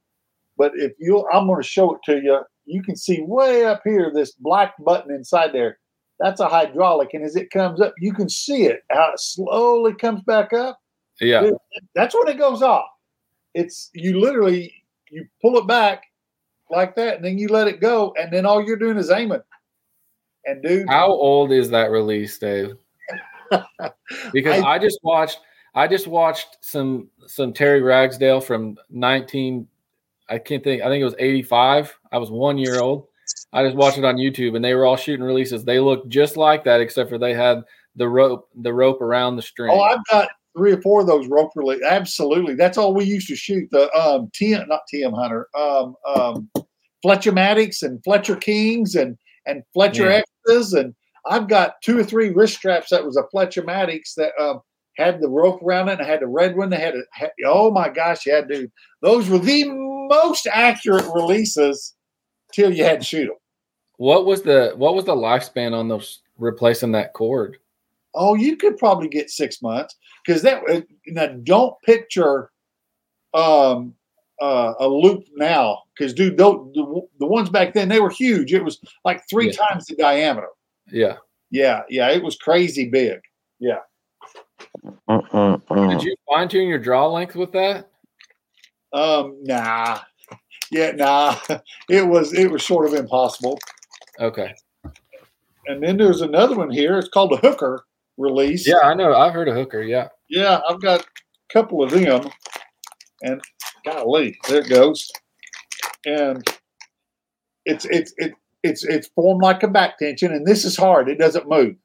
but if you, I'm gonna show it to you. You can see way up here this black button inside there. That's a hydraulic, and as it comes up, you can see it how it slowly comes back up. yeah Dude, That's when it goes off. It's you literally you pull it back like that, and then you let it go, and then all you're doing is aiming. And dude, how old is that release dave (laughs) because I- I, just watched I just watched some some Terry Ragsdale from 19 I can't think I think it was 85. I was 1 year old. I just watched it on YouTube and they were all shooting releases. They looked just like that except for they had the rope the rope around the string. Oh, I've got three or four of those rope release. Absolutely, that's all we used to shoot. The um TM, not TM Hunter, um um Fletcher Maddox and Fletcher Kings and and Fletcher Yeah. X's and I've got two or three wrist straps that was a Fletcher Maddox that um had the rope around it and I had the red one. They had a, Had, oh my gosh, yeah, dude, those were the most accurate releases till you had to shoot them. what was the what was the lifespan on those replacing that cord? Oh, you could probably get six months because that. uh, Now, don't picture um, uh, a loop now because, dude, tho- the, the ones back then they were huge. It was like three Yeah. times the diameter. Yeah. Yeah, yeah, it was crazy big. Mm-mm-mm. Did you fine tune your draw length with that? Um, nah, yeah, nah. (laughs) It was it was sort of impossible. Okay. And then there's another one here. It's called a hooker release. Yeah, I know. I've heard of Hooker. Yeah. Yeah, I've got a couple of them, and golly, there it goes. And it's it's it, it's it's formed like a back tension, and this is hard. It doesn't move,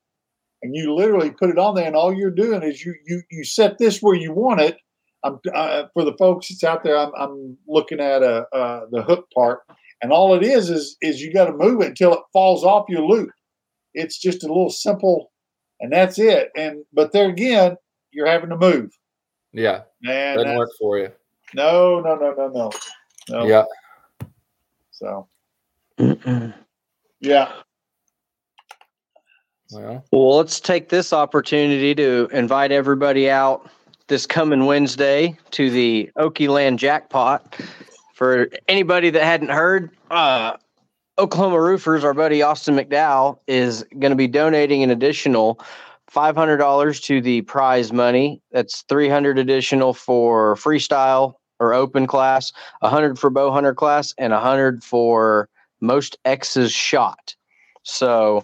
and you literally put it on there, and all you're doing is you you you set this where you want it. I'm uh, for the folks that's out there. I'm I'm looking at a uh, the hook part, and all it is is is you got to move it until it falls off your loop. It's just a little simple, and that's it. And but there again, you're having to move. Yeah. Man, Doesn't work for you. No, no, no, no, no, no. Yeah. So Mm-mm. yeah, Well, Well, let's take this opportunity to invite everybody out this coming Wednesday to the Okie Land Jackpot. For anybody that hadn't heard, uh, Oklahoma Roofers, our buddy Austin McDowell, is going to be donating an additional $500 to the prize money. That's 300 additional for freestyle or open class, 100 for bow hunter class, and 100 for most X's shot. So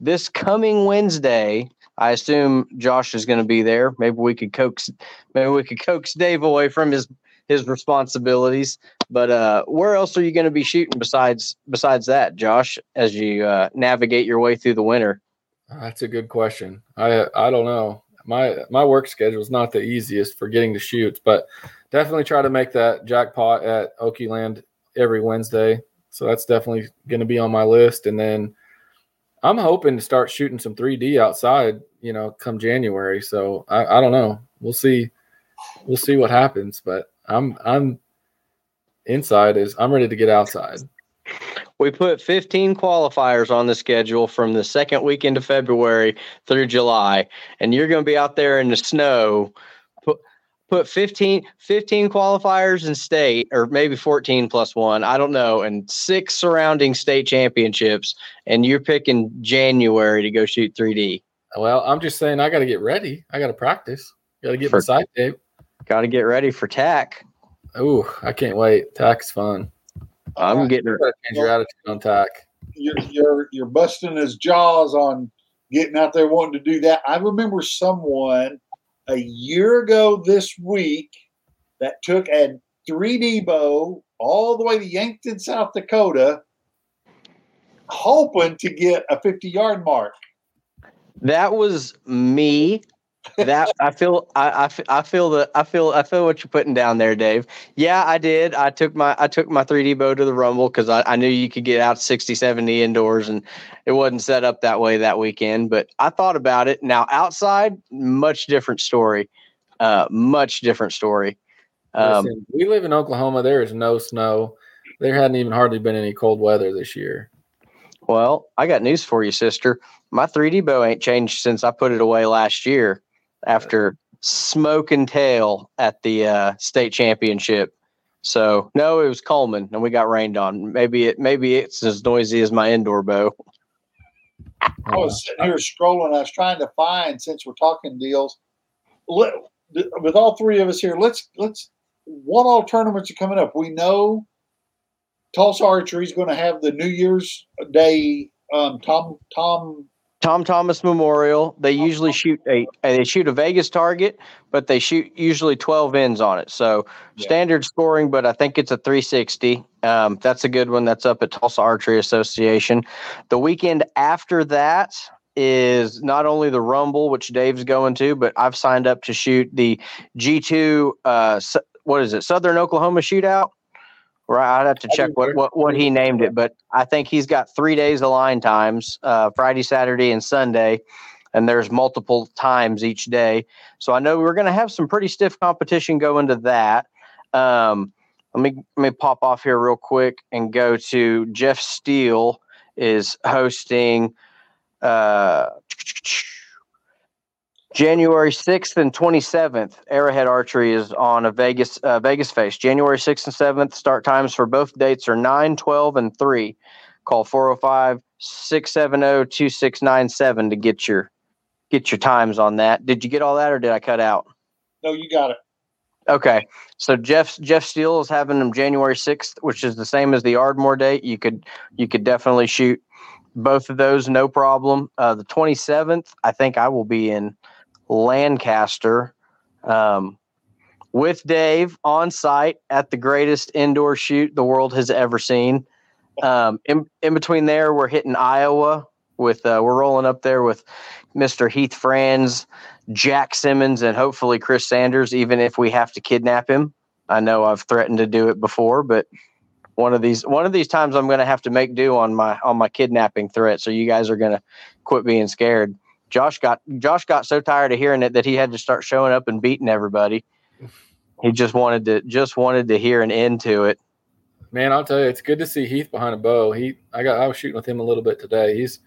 this coming Wednesday, I assume Josh is going to be there. Maybe we could coax, maybe we could coax Dave away from his his responsibilities. But uh, where else are you going to be shooting besides besides that, Josh? As you uh, navigate your way through the winter. That's a good question. I I don't know. My my work schedule is not the easiest for getting to shoots, but definitely try to make that jackpot at Okie Land every Wednesday. So that's definitely going to be on my list. And then I'm hoping to start shooting some 3D outside, you know, come January. So I, I don't know. We'll see. We'll see what happens. But I'm I'm inside is I'm ready to get outside. We put 15 qualifiers on the schedule from the second weekend of February through July, and you're going to be out there in the snow. Put put 15, 15 qualifiers in state, or maybe 14 plus one, I don't know, and six surrounding state championships, and you're picking January to go shoot 3D. Well, I'm just saying I got to get ready. I got to practice. Got to get For- my tape. Got to get ready for TAC. Ooh, I can't wait. TAC's fun. I'm All right. getting You change your attitude on TAC. you're you're you're busting his jaws on getting out there wanting to do that. I remember someone a year ago this week that took a 3D bow all the way to Yankton, South Dakota, hoping to get a 50 yard mark. That was me. That I feel I, I, I feel the I feel I feel what you're putting down there, Dave. Yeah, I did. I took my I took my 3D bow to the Rumble because I, I knew you could get out 60, 70 indoors and it wasn't set up that way that weekend. But I thought about it. Now outside, much different story. Uh, much different story. Um, Listen, we live in Oklahoma. There is no snow. There hadn't even hardly been any cold weather this year. Well, I got news for you, sister. My 3D bow ain't changed since I put it away last year after smoke and tail at the uh, state championship. So no, it was Coleman, and we got rained on. Maybe it maybe it's as noisy as my indoor bow. I was sitting here scrolling. I was trying to find since we're talking deals. Let, with all three of us here, let's let's. What all tournaments are coming up? We know Tulsa Archery is going to have the New Year's Day um, Tom Tom Tom Thomas Memorial. They usually shoot a they shoot a Vegas target, but they shoot usually 12 ends on it. So Yeah. standard scoring, but I think it's a 360. Um, that's a good one. That's up at Tulsa Archery Association. The weekend after that is not only the Rumble, which Dave's going to, but I've signed up to shoot the G2. Uh, what is it? Southern Oklahoma Shootout. Right, I'd have to check what, what what he named it, but I think he's got three days of line times: uh, Friday, Saturday, and Sunday, and there's multiple times each day. So I know we're going to have some pretty stiff competition going to that. Um, let me let me pop off here real quick and go to Jeff Steele is hosting uh, January 6th and 27th. Arrowhead Archery is on a Vegas uh, Vegas face. January 6th and 7th. Start times for both dates are 9, 12, and 3. Call 405 670 2697 to get your get your times on that. Did you get all that or did I cut out? No, you got it. Okay, so Jeff Jeff Steele is having them January sixth, which is the same as the Ardmore date. You could you could definitely shoot both of those, no problem. Uh, the twenty seventh, I think I will be in Lancaster um, with Dave on site at the greatest indoor shoot the world has ever seen. Um, in in between there, we're hitting Iowa with uh, we're rolling up there with Mister Heath Franz. Jack Simmons and hopefully Chris Sanders, even if we have to kidnap him. I know I've threatened to do it before, but one of these one of these times I'm going to have to make do on my on my kidnapping threat. So you guys are going to quit being scared. Josh got Josh got so tired of hearing it that he had to start showing up and beating everybody. He just wanted to just wanted to hear an end to it. Man, I'll tell you, it's good to see Heath behind a bow. He, I got, I was shooting with him a little bit today. He's,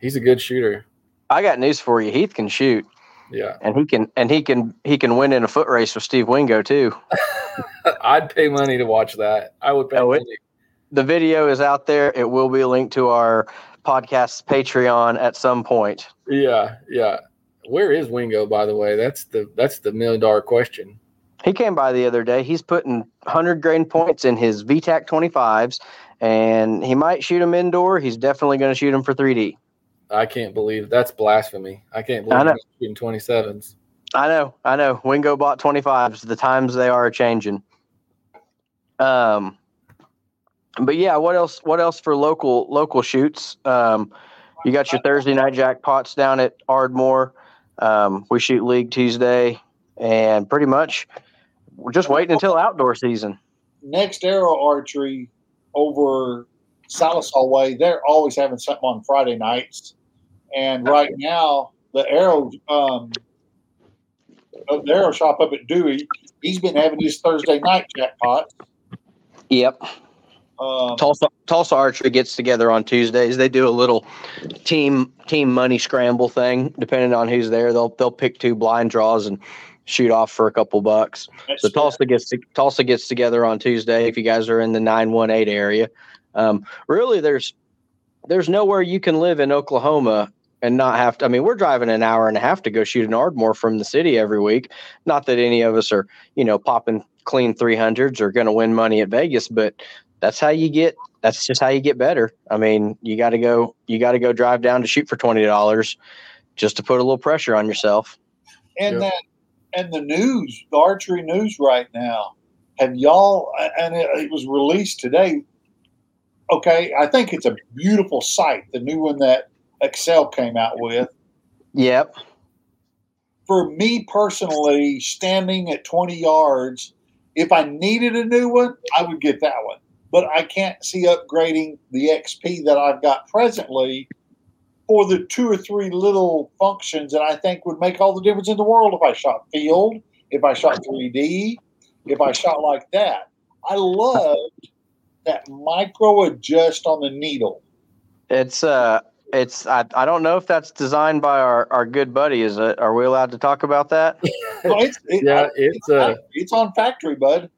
he's a good shooter. I got news for you. Heath can shoot, Yeah, and he can and he can he can win in a foot race with Steve Wingo too. (laughs) I'd pay money to watch that. I would pay Oh, it- money. The video is out there. It will be linked to our podcast's Patreon at some point. Yeah, yeah. Where is Wingo, by the way? That's the that's the million dollar question. He came by the other day. He's putting 100 grain points in his VTAC 25s, and he might shoot them indoor. He's definitely going to shoot them for 3D. I can't believe that's blasphemy. I can't I believe know. he's shooting twenty sevens. I know, I know. Wingo bought 25s. The times they are changing. Um, but yeah, what else? What else for local local shoots? Um, you got your Thursday night jackpots down at Ardmore. Um, we shoot league Tuesday, and pretty much we're just waiting until outdoor season. Next Arrow Archery over Sallisaw Way, they're always having something on Friday nights. And right now, the Arrow, um, uh, the Arrow shop up at Dewey, he's been having his Thursday night jackpots. Yep. Um, Tulsa Tulsa Archery gets together on Tuesdays. They do a little team team money scramble thing. Depending on who's there, they'll they'll pick two blind draws and shoot off for a couple bucks. So Tulsa gets to, Tulsa gets together on Tuesday. If you guys are in the nine one eight area, um, really there's there's nowhere you can live in Oklahoma and not have to. I mean, we're driving an hour and a half to go shoot an Ardmore from the city every week. Not that any of us are you know popping clean three hundreds or going to win money at Vegas, but that's how you get. That's just how you get better. I mean, you got to go. You got to go drive down to shoot for twenty dollars just to put a little pressure on yourself. and Yeah. that and the news, the archery news right now. Have y'all? And it, it was released today. Okay, I think it's a beautiful sight. The new one that Axcel came out with. Yep. For me personally, standing at 20 yards, if I needed a new one, I would get that one. But I can't see upgrading the XP that I've got presently for the two or three little functions that I think would make all the difference in the world if I shot field, if I shot 3D, if I shot like that. I loved that micro adjust on the needle. It's uh it's I, I don't know if that's designed by our, our good buddy. Is it are we allowed to talk about that? So it's, it, Yeah, it's uh, it's on factory, bud.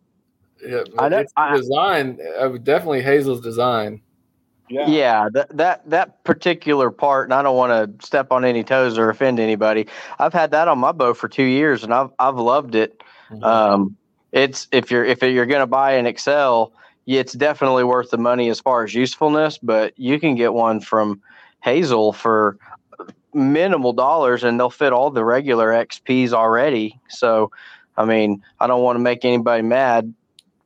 Yeah, I know- it's I- design. Uh, definitely Hazel's design. Yeah. Yeah, that that that particular part, and I don't want to step on any toes or offend anybody. I've had that on my bow for two years, and I've I've loved it. Um, it's if you're if you're going to buy an Axcel, it's definitely worth the money as far as usefulness. But you can get one from Hazel for minimal dollars and they'll fit all the regular XPs already. So, I mean, I don't want to make anybody mad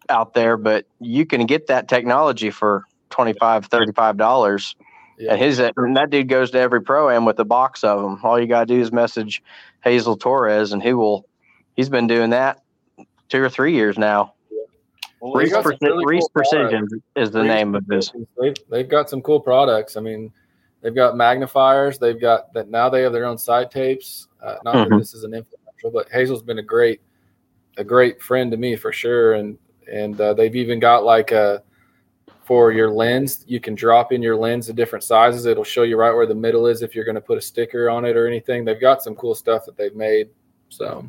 out there, but you can get that technology for 25 $35. Yeah. And his and that dude goes to every pro am with a box of them. All you got to do is message Hazel Torres and he will, he's been doing that two or three years now. Well, Reese Preci- really Reese cool Precision is the Reese name of this. They've, they've got some cool products. I mean, they've got magnifiers. They've got that now they have their own side tapes. Uh, not that Mhm. this is an infomercial, but Hazel's been a great, a great friend to me for sure. And and uh, they've even got like a for your lens. You can drop in your lens of different sizes. It'll show you right where the middle is if you're going to put a sticker on it or anything. They've got some cool stuff that they've made. So.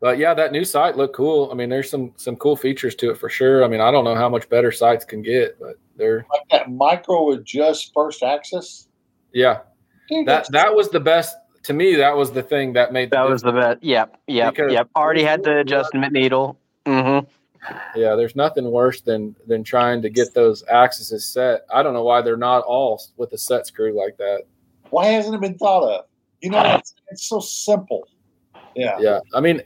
But yeah, that new sight looked cool. I mean, there's some some cool features to it for sure. I mean, I don't know how much better sights can get, but they're like that micro adjust first axis. yeah. Dude, That that was the best to me. That was the thing that made the That was the best. Yep. Yep. Because- yep. Already had the adjustment needle. Hmm yeah. There's nothing worse than than trying to get those axes set. I don't know why they're not all with a set screw like that. why hasn't it been thought of? You know, it's, it's so simple. Yeah. Yeah, I mean,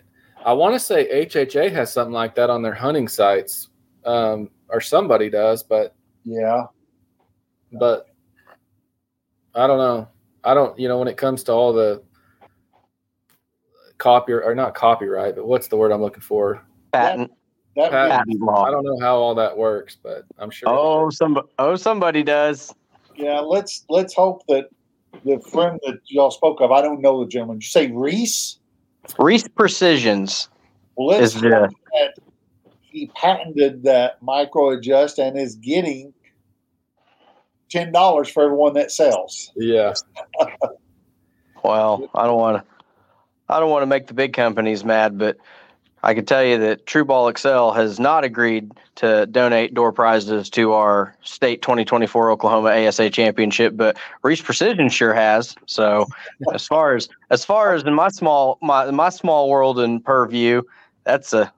I want to say HHA has something like that on their hunting sights, um, or somebody does, but Yeah. but I don't know. I don't, you know, when it comes to all the copy or not copyright, but what's the word I'm looking for? Patent. That Pat- would Patent law. I don't know how all that works, but I'm sure. Oh, some oh somebody does. Yeah, let's let's hope that the friend that y'all spoke of, I don't know the gentleman. Did you say Reese? Reese Precisions Well, let's is the hope that he patented that micro adjust and is getting ten dollars for everyone that sells. yeah, well. I don't want to. I don't want to make the big companies mad, but I can tell you that TruBall Axcel has not agreed to donate door prizes to our state 2024 Oklahoma ASA championship, but Reese Precision sure has. So, as far as as far as in my small my my small world and purview, that's a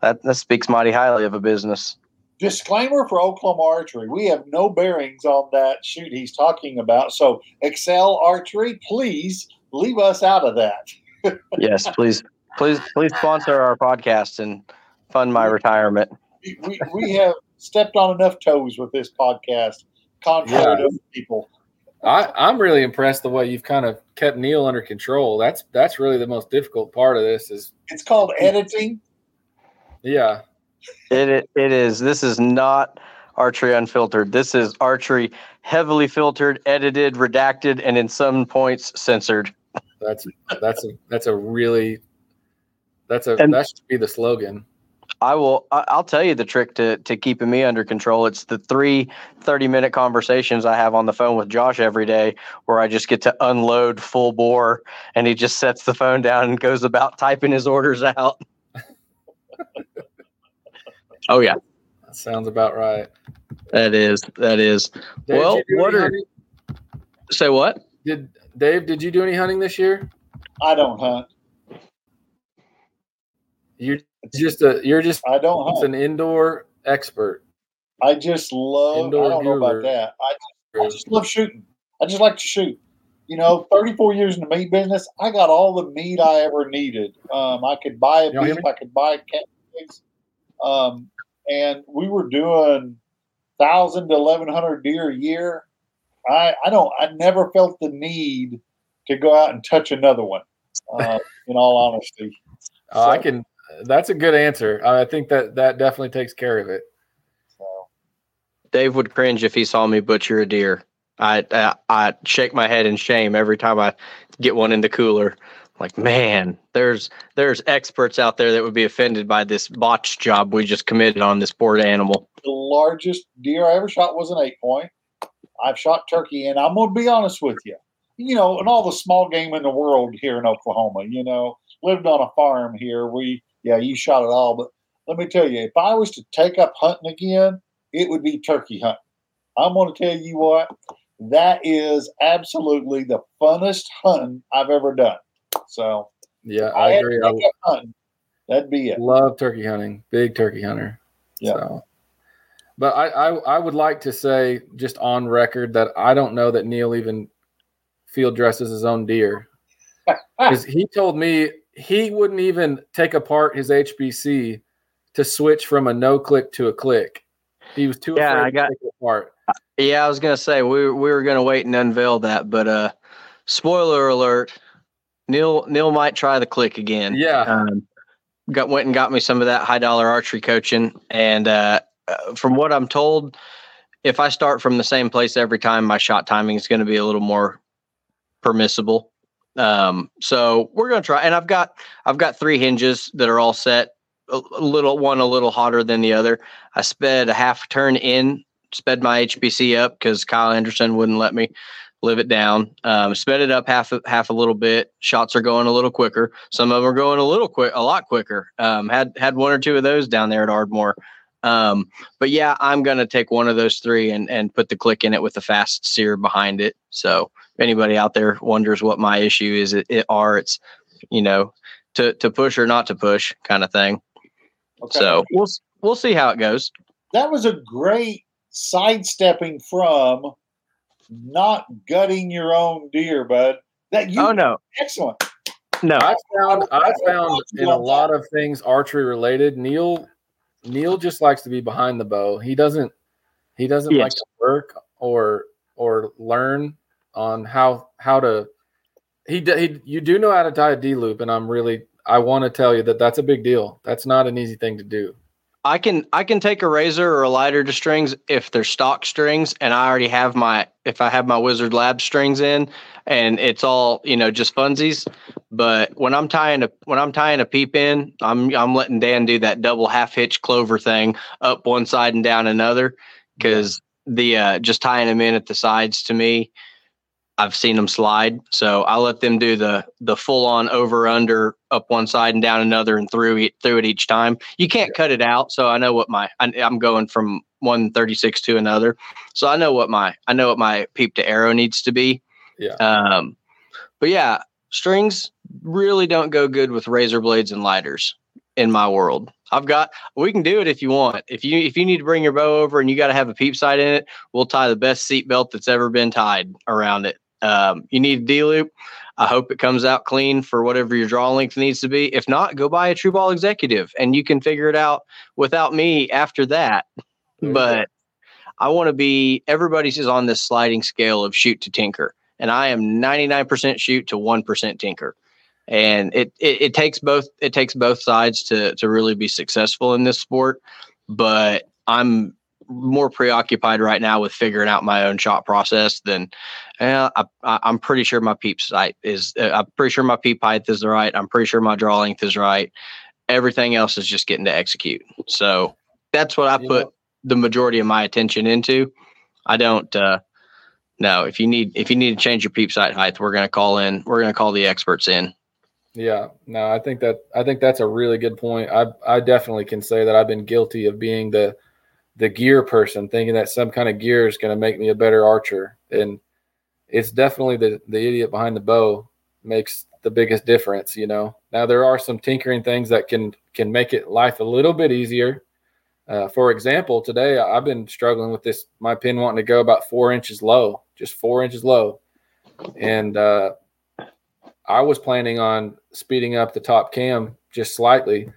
that that speaks mighty highly of a business. Disclaimer for Oklahoma Archery: We have no bearings on that shoot he's talking about. So, Excel Archery, please leave us out of that. (laughs) Yes, please, please, please sponsor our podcast and fund my retirement. We, we, we have stepped on enough toes with this podcast, contrary to people. I, I'm really impressed the way you've kind of kept Neil under control. That's that's really the most difficult part of this. Is It's called editing. yeah, It it, it is. This is not archery unfiltered. This is archery heavily filtered, edited, redacted, and in some points censored. that's that's a that's a really that's a And- that should be the slogan. I will. I- I'll tell you the trick to to keeping me under control. It's the three 30 minute conversations I have on the phone with Josh every day, where I just get to unload full bore, and he just sets the phone down and goes about typing his orders out. (laughs) oh yeah, That sounds about right. that is that is. Dave, Well, did you do what are- hunting? Say what? did Dave? Did you do any hunting this year? I don't hunt. You're just a you're just I don't hunt. an indoor expert. I just love. Indoor I don't know about that. I, I just love shooting. I just like to shoot. You know, 34 years in the meat business, I got all the meat I ever needed. Um, I could buy a beef. I could buy cat pigs. Um, and we were doing thousand to eleven hundred deer a year. I I don't. I never felt the need to go out and touch another one. Uh, in all honesty, (laughs) Uh, I can. That's a good answer. I think that that definitely takes care of it. so Dave would cringe if he saw me butcher a deer. I, I I shake my head in shame every time I get one in the cooler. Like, man, there's there's experts out there that would be offended by this botch job we just committed on this poor animal. the largest deer I ever shot was an eight point. I've shot turkey, and I'm going to be honest with you. You know, and all the small game in the world here in Oklahoma, you know, lived on a farm here. We, yeah, you shot it all. But let me tell you, if I was to take up hunting again, it would be turkey hunting. I'm going to tell you what, that is absolutely the funnest hunting I've ever done. So Yeah, if I agree. I hunting, that'd be it. love turkey hunting. Big turkey hunter. Yeah. So. But I, I I would like to say just on record that I don't know that Neil even field dresses his own deer. (laughs) Because he told me he wouldn't even take apart his HBC to switch from a no click to a click. He was too Yeah, afraid I got- to take it apart. Yeah, I was gonna say we we were gonna wait and unveil that, but uh, spoiler alert: Neil Neil might try the click again. Yeah. um, got went and got me some of that high dollar archery coaching, and uh, uh, from what I'm told, if I start from the same place every time, my shot timing is going to be a little more permissible. Um, so we're to try, and I've got I've got three hinges that are all set. A, a little one a little hotter than the other. I sped a half turn in, sped my HBC up because Kyle Anderson wouldn't let me live it down. Um, sped it up half a- half a little bit. Shots are going a little quicker. Some of them are going a little quick, a lot quicker. Um, had had one or two of those down there at Ardmore. Um, but yeah, I'm gonna take one of those three and and put the click in it with the fast sear behind it. So anybody out there wonders what my issue is, it, it are it's you know to to push or not to push kind of thing. Okay. So we'll we'll see how it goes. that was a great sidestepping from not gutting your own deer, bud. That you Oh no, excellent. no, I found I I found in a lot of things archery related. Neil Neil just likes to be behind the bow. He doesn't he doesn't like to work or or learn on how how to he, he you do know how to tie a D loop and I'm really I want to tell you that that's a big deal. That's not an easy thing to do. I can I can take a razor or a lighter to strings if they're stock strings, and I already have my if I have my Wizard Lab strings in, and it's all you know just funsies. But when I'm tying a when I'm tying a peep in, I'm I'm letting Dan do that double half hitch clover thing up one side and down another because the uh, just tying them in at the sides to me, I've seen them slide. So I let them do the the full on over under up one side and down another and through it through it each time. You can't cut it out, so I know what my I, I'm going from one thirty six to another. So I know what my I know what my peep to arrow needs to be. Yeah. Um, but yeah, strings really don't go good with razor blades and lighters in my world. I've got we can do it if you want. If you if you need to bring your bow over and you got to have a peep sight in it, we'll tie the best seat belt that's ever been tied around it. Um, you need a D loop. I hope it comes out clean for whatever your draw length needs to be. If not, go buy a TruBall Executive and you can figure it out without me after that. But I want to be everybody's is on this sliding scale of shoot to tinker, and I am 99% shoot to 1% tinker. And it, it it takes both it takes both sides to to really be successful in this sport. But I'm more preoccupied right now with figuring out my own shot process than uh, I, I'm pretty sure my peep sight is. Uh, I'm pretty sure my peep height is right. I'm pretty sure my draw length is right. Everything else is just getting to execute. So that's what I You put the majority of my attention into. I don't. uh No, if you need if you need to change your peep sight height, we're gonna call in. We're gonna call the experts in. Yeah, no, I think that I think that's a really good point. I I definitely can say that I've been guilty of being the the gear person, thinking that some kind of gear is going to make me a better archer, and it's definitely the the idiot behind the bow makes the biggest difference. You know, now there are some tinkering things that can can make it life a little bit easier. Uh, for example, today I've been struggling with this my pin wanting to go about four inches low, just four inches low, and uh, I was planning on speeding up the top cam just slightly.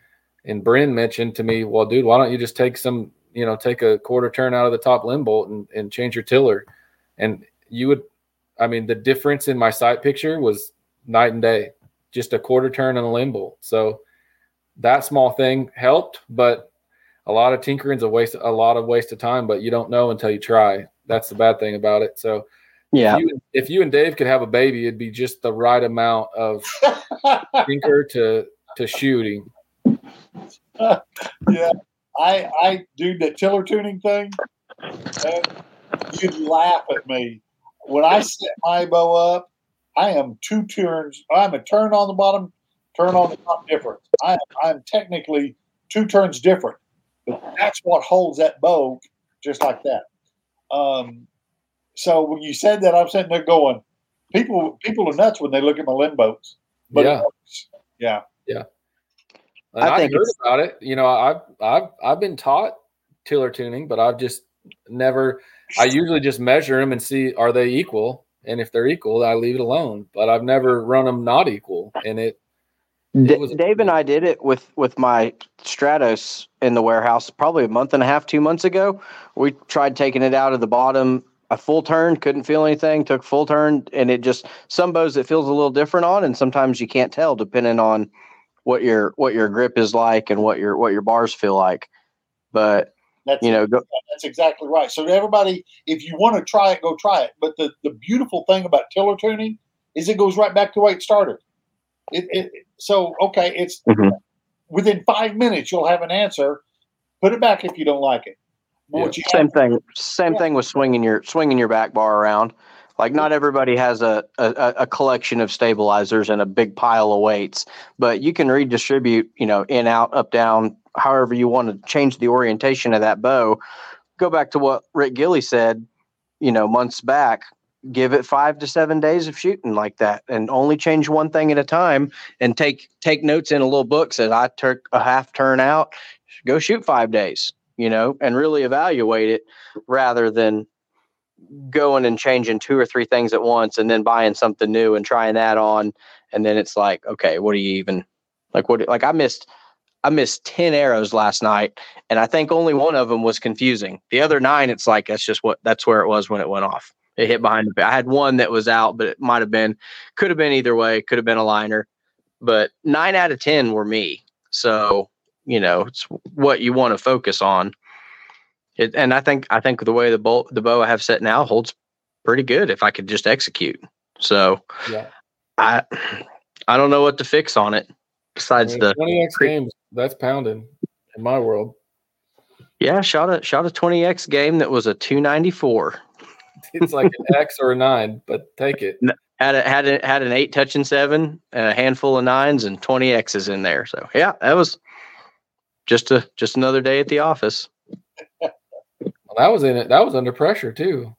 And Bryn mentioned to me, well, dude, why don't you just take some, you know, take a quarter turn out of the top limb bolt and, and change your tiller? And you would, I mean, the difference in my sight picture was night and day, just a quarter turn and a limb bolt. So that small thing helped, but a lot of tinkering's a waste, a lot of waste of time, but you don't know until you try. That's the bad thing about it. So Yeah, if you, if you and Dave could have a baby, it'd be just the right amount of (laughs) tinker to to shooting. (laughs) yeah, I I do the tiller tuning thing, and you'd laugh at me when I set my bow up. I am two turns. I'm a turn on the bottom, turn on the top different. I I'm technically two turns different, but that's what holds that bow just like that. Um, so when you said that, I'm sitting there going, people people are nuts when they look at my limb bolts. But it Yeah. yeah, And I have heard about it. You know, I've I've I've been taught tiller tuning, but I've just never. I usually just measure them and see are they equal, and if they're equal, I leave it alone. But I've never run them not equal, and it. It was- Dave and I did it with with my Stratos in the warehouse probably a month and a half, two months ago. We tried taking it out of the bottom a full turn, couldn't feel anything. Took full turn, and it just some bows it feels a little different on, and sometimes you can't tell depending on what your what your grip is like and what your what your bars feel like. But That's you know, go, That's exactly right. So everybody, if you want to try it, go try it. But the, the beautiful thing about tiller tuning is it goes right back to way it started. It, it so okay, it's Mhm. within five minutes you'll have an answer. Put it back if you don't like it. But what you have- same thing. Same thing with swinging your swinging your back bar around. Like not everybody has a, a a collection of stabilizers and a big pile of weights, but you can redistribute, you know, in out, up down, however you want to change the orientation of that bow. Go back to what Rick Gilly said, you know, months back. Give it five to seven days of shooting like that, and only change one thing at a time. And take take notes in a little book. Says I took a half turn out. Go shoot five days you know, and really evaluate it rather than going and changing two or three things at once and then buying something new and trying that on. And then it's like, okay, what do you even like? What, like I missed, I missed 10 arrows last night and I think only one of them was confusing. The other nine, it's like, that's just what, that's where it was when it went off. It hit behind the, I had one that was out, but it might have been, could have been either way, could have been a liner, but nine out of 10 were me. So, you know, it's what you want to focus on. It, and I think I think the way the bow the bow I have set now holds pretty good if I could just execute. So Yeah. I I don't know what to fix on it besides the twenty X pre- games. That's pounding in my world. yeah shot a shot a twenty x game that was a two ninety four (laughs) It's like an X or a nine, but take it. had a, had a, had an eight touching seven and a handful of nines and twenty x's in there. So yeah, that was just a just another day at the office. (laughs) That was in it. That was under pressure too.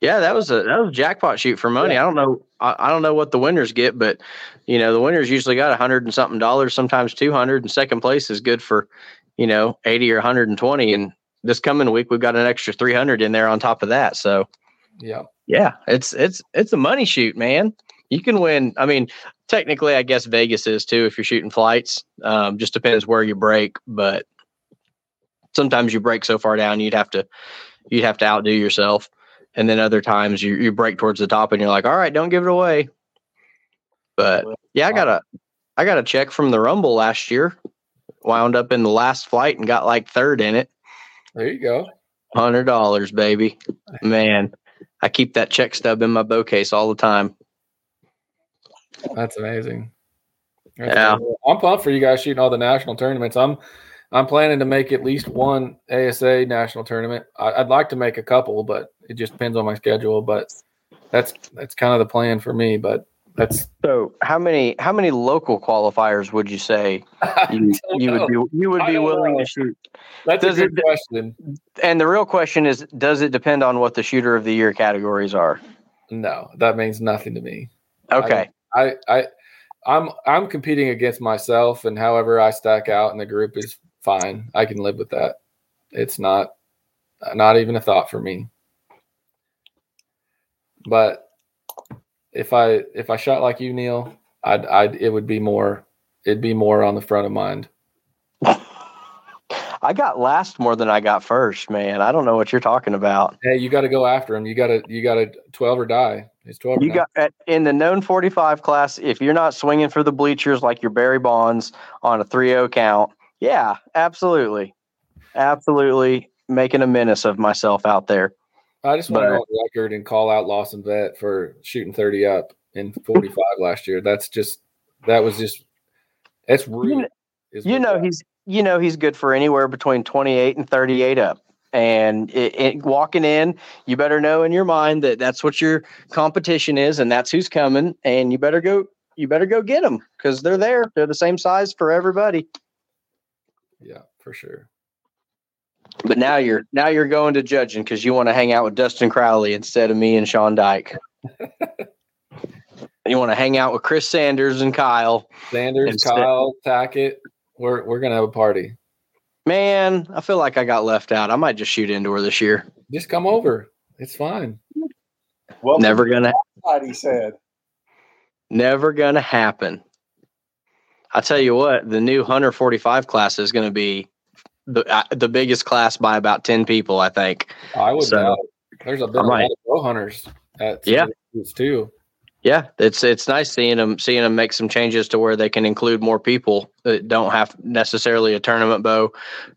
Yeah, that was a that was a jackpot shoot for money. I don't know I, I don't know what the winners get, but you know the winners usually got a hundred and something dollars, sometimes two hundred, and second place is good for you know eighty or hundred and twenty. And this coming week we've got an extra three hundred in there on top of that. So Yeah. yeah, it's it's it's a money shoot, man. You can win. I mean, technically, I guess Vegas is too if you're shooting flights. Um, just depends where you break, but sometimes you break so far down you'd have to you'd have to outdo yourself, and then other times you you break towards the top and you're like, all right, don't give it away. But yeah, I got a I got a check from the Rumble last year. Wound up in the last flight and got like third in it. There you go. Hundred dollars, baby. Man, I keep that check stub in my bow case all the time. That's amazing. That's Yeah. amazing. I'm pumped for you guys shooting all the national tournaments. I'm I'm planning to make at least one ASA national tournament. I, I'd like to make a couple, but it just depends on my schedule. But that's that's kind of the plan for me. But that's So, how many how many local qualifiers would you say (laughs) you, you would be you would be willing know. to shoot? that's Does a good it- question. And the real question is, does it depend on what the shooter of the year categories are? No, that means nothing to me. Okay, I I I'm I'm competing against myself, and however I stack out in the group is fine. I can live with that. It's not not even a thought for me. But if I if I shot like you, Neil, I'd I'd it would be more it'd be more on the front of mind. (laughs) I got last more than I got first, man. I don't know what you're talking about. Hey, you got to go after him. You got to you got to twelve or die. It's twelve. You got at, in the known 45 class. If you're not swinging for the bleachers like your Barry Bonds on a 3-0 count, yeah, absolutely, absolutely making a menace of myself out there. I just want to go on record and call out Lawson Vet for shooting 30 up in 45 last year. That's just that was just that's rude. you know he's you know he's good for anywhere between 28 and 38 up and it, it, walking in you better know in your mind that that's what your competition is and that's who's coming and you better go you better go get them because they're there they're the same size for everybody yeah, for sure. but now you're now you're going to judging because you want to hang out with dustin crowley instead of me and sean dyke (laughs) you want to hang out with chris sanders and kyle Sanders, Instead- Kyle, Tackett, we're we're gonna have a party. man i feel like i got left out i might just shoot indoor this year Just come over. It's fine. Well, never gonna He said. Never gonna happen. I tell you what, the new Hunter 45 class is going to be the uh, the biggest class by about 10 people, I think. I would So, know. There's a, a lot of bow hunters at Yeah. Too. Yeah, it's it's nice seeing them seeing them make some changes to where they can include more people that don't have necessarily a tournament bow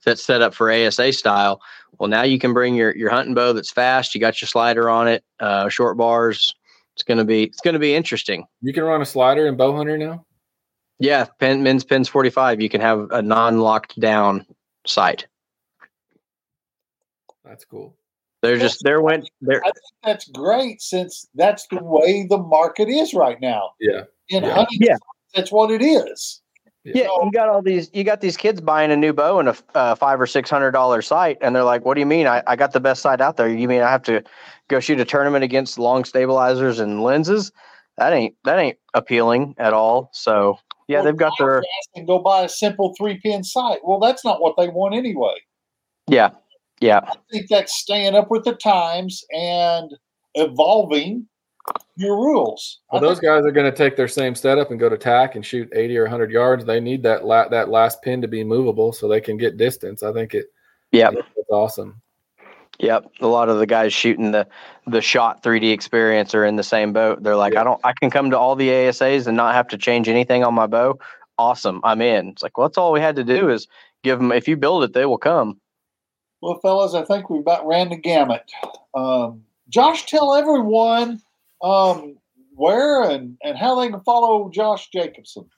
that's set up for ASA style. Well, now you can bring your your hunting bow that's fast. You got your slider on it, uh, short bars. It's gonna be it's gonna be interesting. You can run a slider in bow hunter now. Yeah, pen, men's pins forty five. You can have a non locked down sight. That's cool. They're just they're went they're I think that's great since that's the way the market is right now. Yeah. In Yeah. hunting, Yeah. that's what it is. Yeah, you got all these. You got these kids buying a new bow and a uh, five or six hundred dollar sight, and they're like, "What do you mean? I, I got the best sight out there. You mean I have to go shoot a tournament against long stabilizers and lenses? That ain't that ain't appealing at all." So yeah, Well, they've got their And go buy a simple three pin sight. Well, that's not what they want anyway. yeah yeah I think that's staying up with the times and evolving your rules. Well, I those guys are going to take their same setup and go to TAC and shoot 80 or 100 yards. They need that la- that last pin to be movable so they can get distance. I think it. yeah I It's awesome. Yep. A lot of the guys shooting the the shot 3D experience are in the same boat. They're like, Yeah. I don't I can come to all the ASAs and not have to change anything on my bow. Awesome. I'm in. It's like, well, that's all we had to do is give them if you build it, they will come. Well, fellas, I think we've about ran the gamut. Um, Josh, tell everyone um, where and, and how they can follow Josh Jacobson.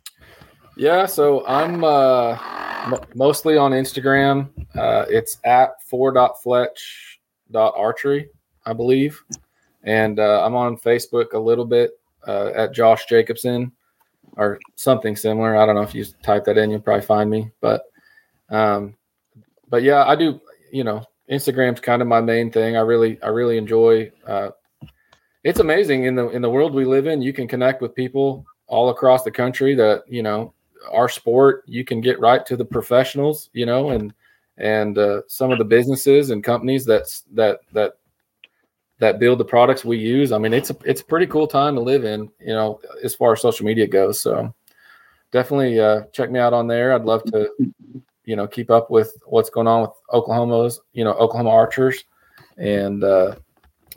Yeah, so I'm uh, m- mostly on Instagram. Uh, it's at four.fletch.archery, I believe. And uh, I'm on Facebook a little bit uh, at Josh Jacobson or something similar. I don't know if you type that in, you'll probably find me. But um, but yeah, I do. You know, Instagram's kind of my main thing. I really I really enjoy. Uh, it's amazing in the in the world we live in. You can connect with people all across the country that you know our sport you can get right to the professionals you know and and uh, some of the businesses and companies that's that that that build the products we use. I mean it's a it's a pretty cool time to live in you know as far as social media goes. So definitely uh, check me out on there. I'd love to you know keep up with what's going on with oklahoma's you know oklahoma archers. And uh,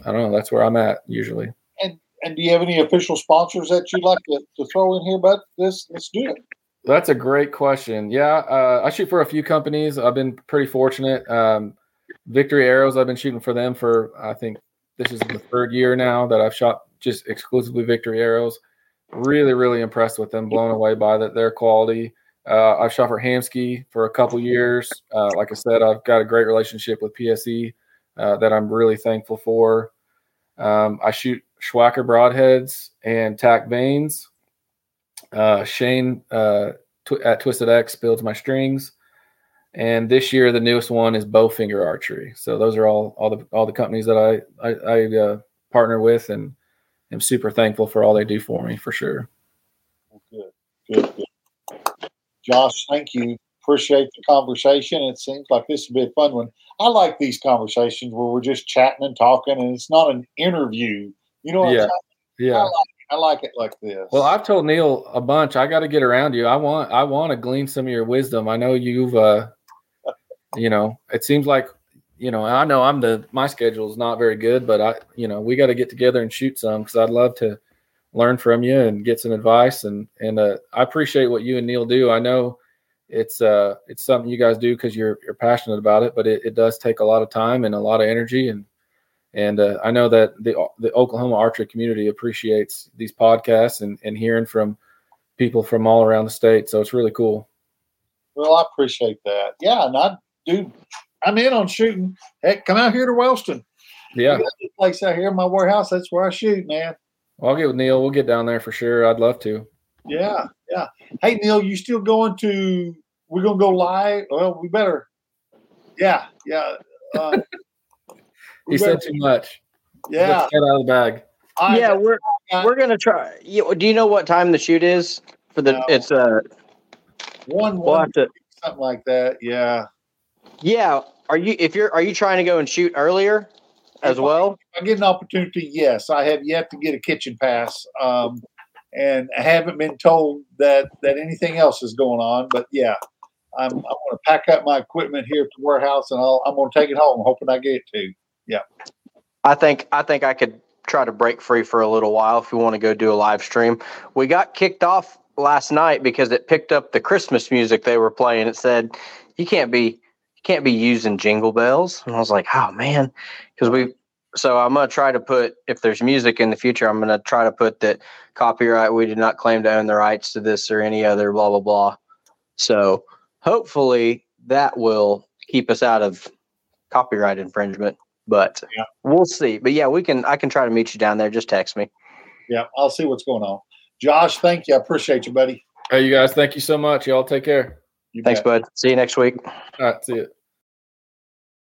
i don't know that's where i'm at usually. And and do you have any official sponsors that you'd like to, to throw in here, bud? This let's do it. That's a great question. Yeah, uh, I shoot for a few companies. I've been pretty fortunate. Um, Victory Arrows, I've been shooting for them for I think this is the third year now that I've shot just exclusively Victory Arrows. Really, really impressed with them. Blown away by their quality. Uh, I've shot for Hamskea for a couple years. Uh, like I said, I've got a great relationship with PSE uh, that I'm really thankful for. Um, I shoot Swhacker broadheads and TAC vanes. Uh, Shane uh, tw- at Twisted X builds my strings, and this year the newest one is Bowfinger Archery. So those are all all the all the companies that I I, I uh, partner with, and am super thankful for all they do for me for sure. Good, good, good. Josh, thank you. Appreciate the conversation. It seems like this would be a fun one. I like these conversations where we're just chatting and talking, and it's not an interview. You know what Yeah. Saying? Yeah. I like it like this. Well, I've told Neil a bunch. I got to get around you. I want I want to glean some of your wisdom. I know you've uh you know, it seems like you know, I know I'm the my schedule is not very good, but I you know, we got to get together and shoot some cuz I'd love to learn from you and get some advice and and uh I appreciate what you and Neil do. I know it's uh it's something you guys do cuz you're you're passionate about it, but it, it does take a lot of time and a lot of energy and and uh, I know that the the Oklahoma archery community appreciates these podcasts and, and hearing from people from all around the state. So it's really cool. well, I appreciate that. Yeah, and I do. I'm in on shooting. Heck, come out here to Wellston. Yeah, I got this place out here in my warehouse. That's where I shoot, man. I'll get with Neil. We'll get down there for sure. I'd love to. Yeah, yeah. Hey, Neil, you still going to? We're gonna go live. Well, we better. Yeah, yeah. Uh, (laughs) He said too much. yeah. Let's get out of the bag. I- yeah, we're got we're gonna try. You, do you know what time the shoot is for the? No. It's uh. one We'll one have to. something like that. Yeah. Yeah. Are you if you're are you trying to go and shoot earlier? as well? I get an opportunity, yes. I have yet to get a kitchen pass, um, and I haven't been told that that anything else is going on. But yeah, I'm I'm going to pack up my equipment here at the warehouse, and I'll, I'm going to take it home, hoping I get it to. Yeah, I think I think I could try to break free for a little while if we want to go do a live stream. We got kicked off last night because it picked up the Christmas music they were playing. It said you can't be you can't be using jingle bells, and I was like, oh man, because we. So I'm gonna try to put if there's music in the future, I'm gonna try to put that copyright. We did not claim to own the rights to this or any other blah blah blah. So hopefully that will keep us out of copyright infringement. But Yeah. we'll see. But yeah, we can. I can try to meet you down there. Just text me. yeah. I'll see what's going on. Josh, thank you. I appreciate you, buddy. Hey, you guys, thank you so much. Y'all take care. You Thanks, bet. bud. See you next week. All right, see you.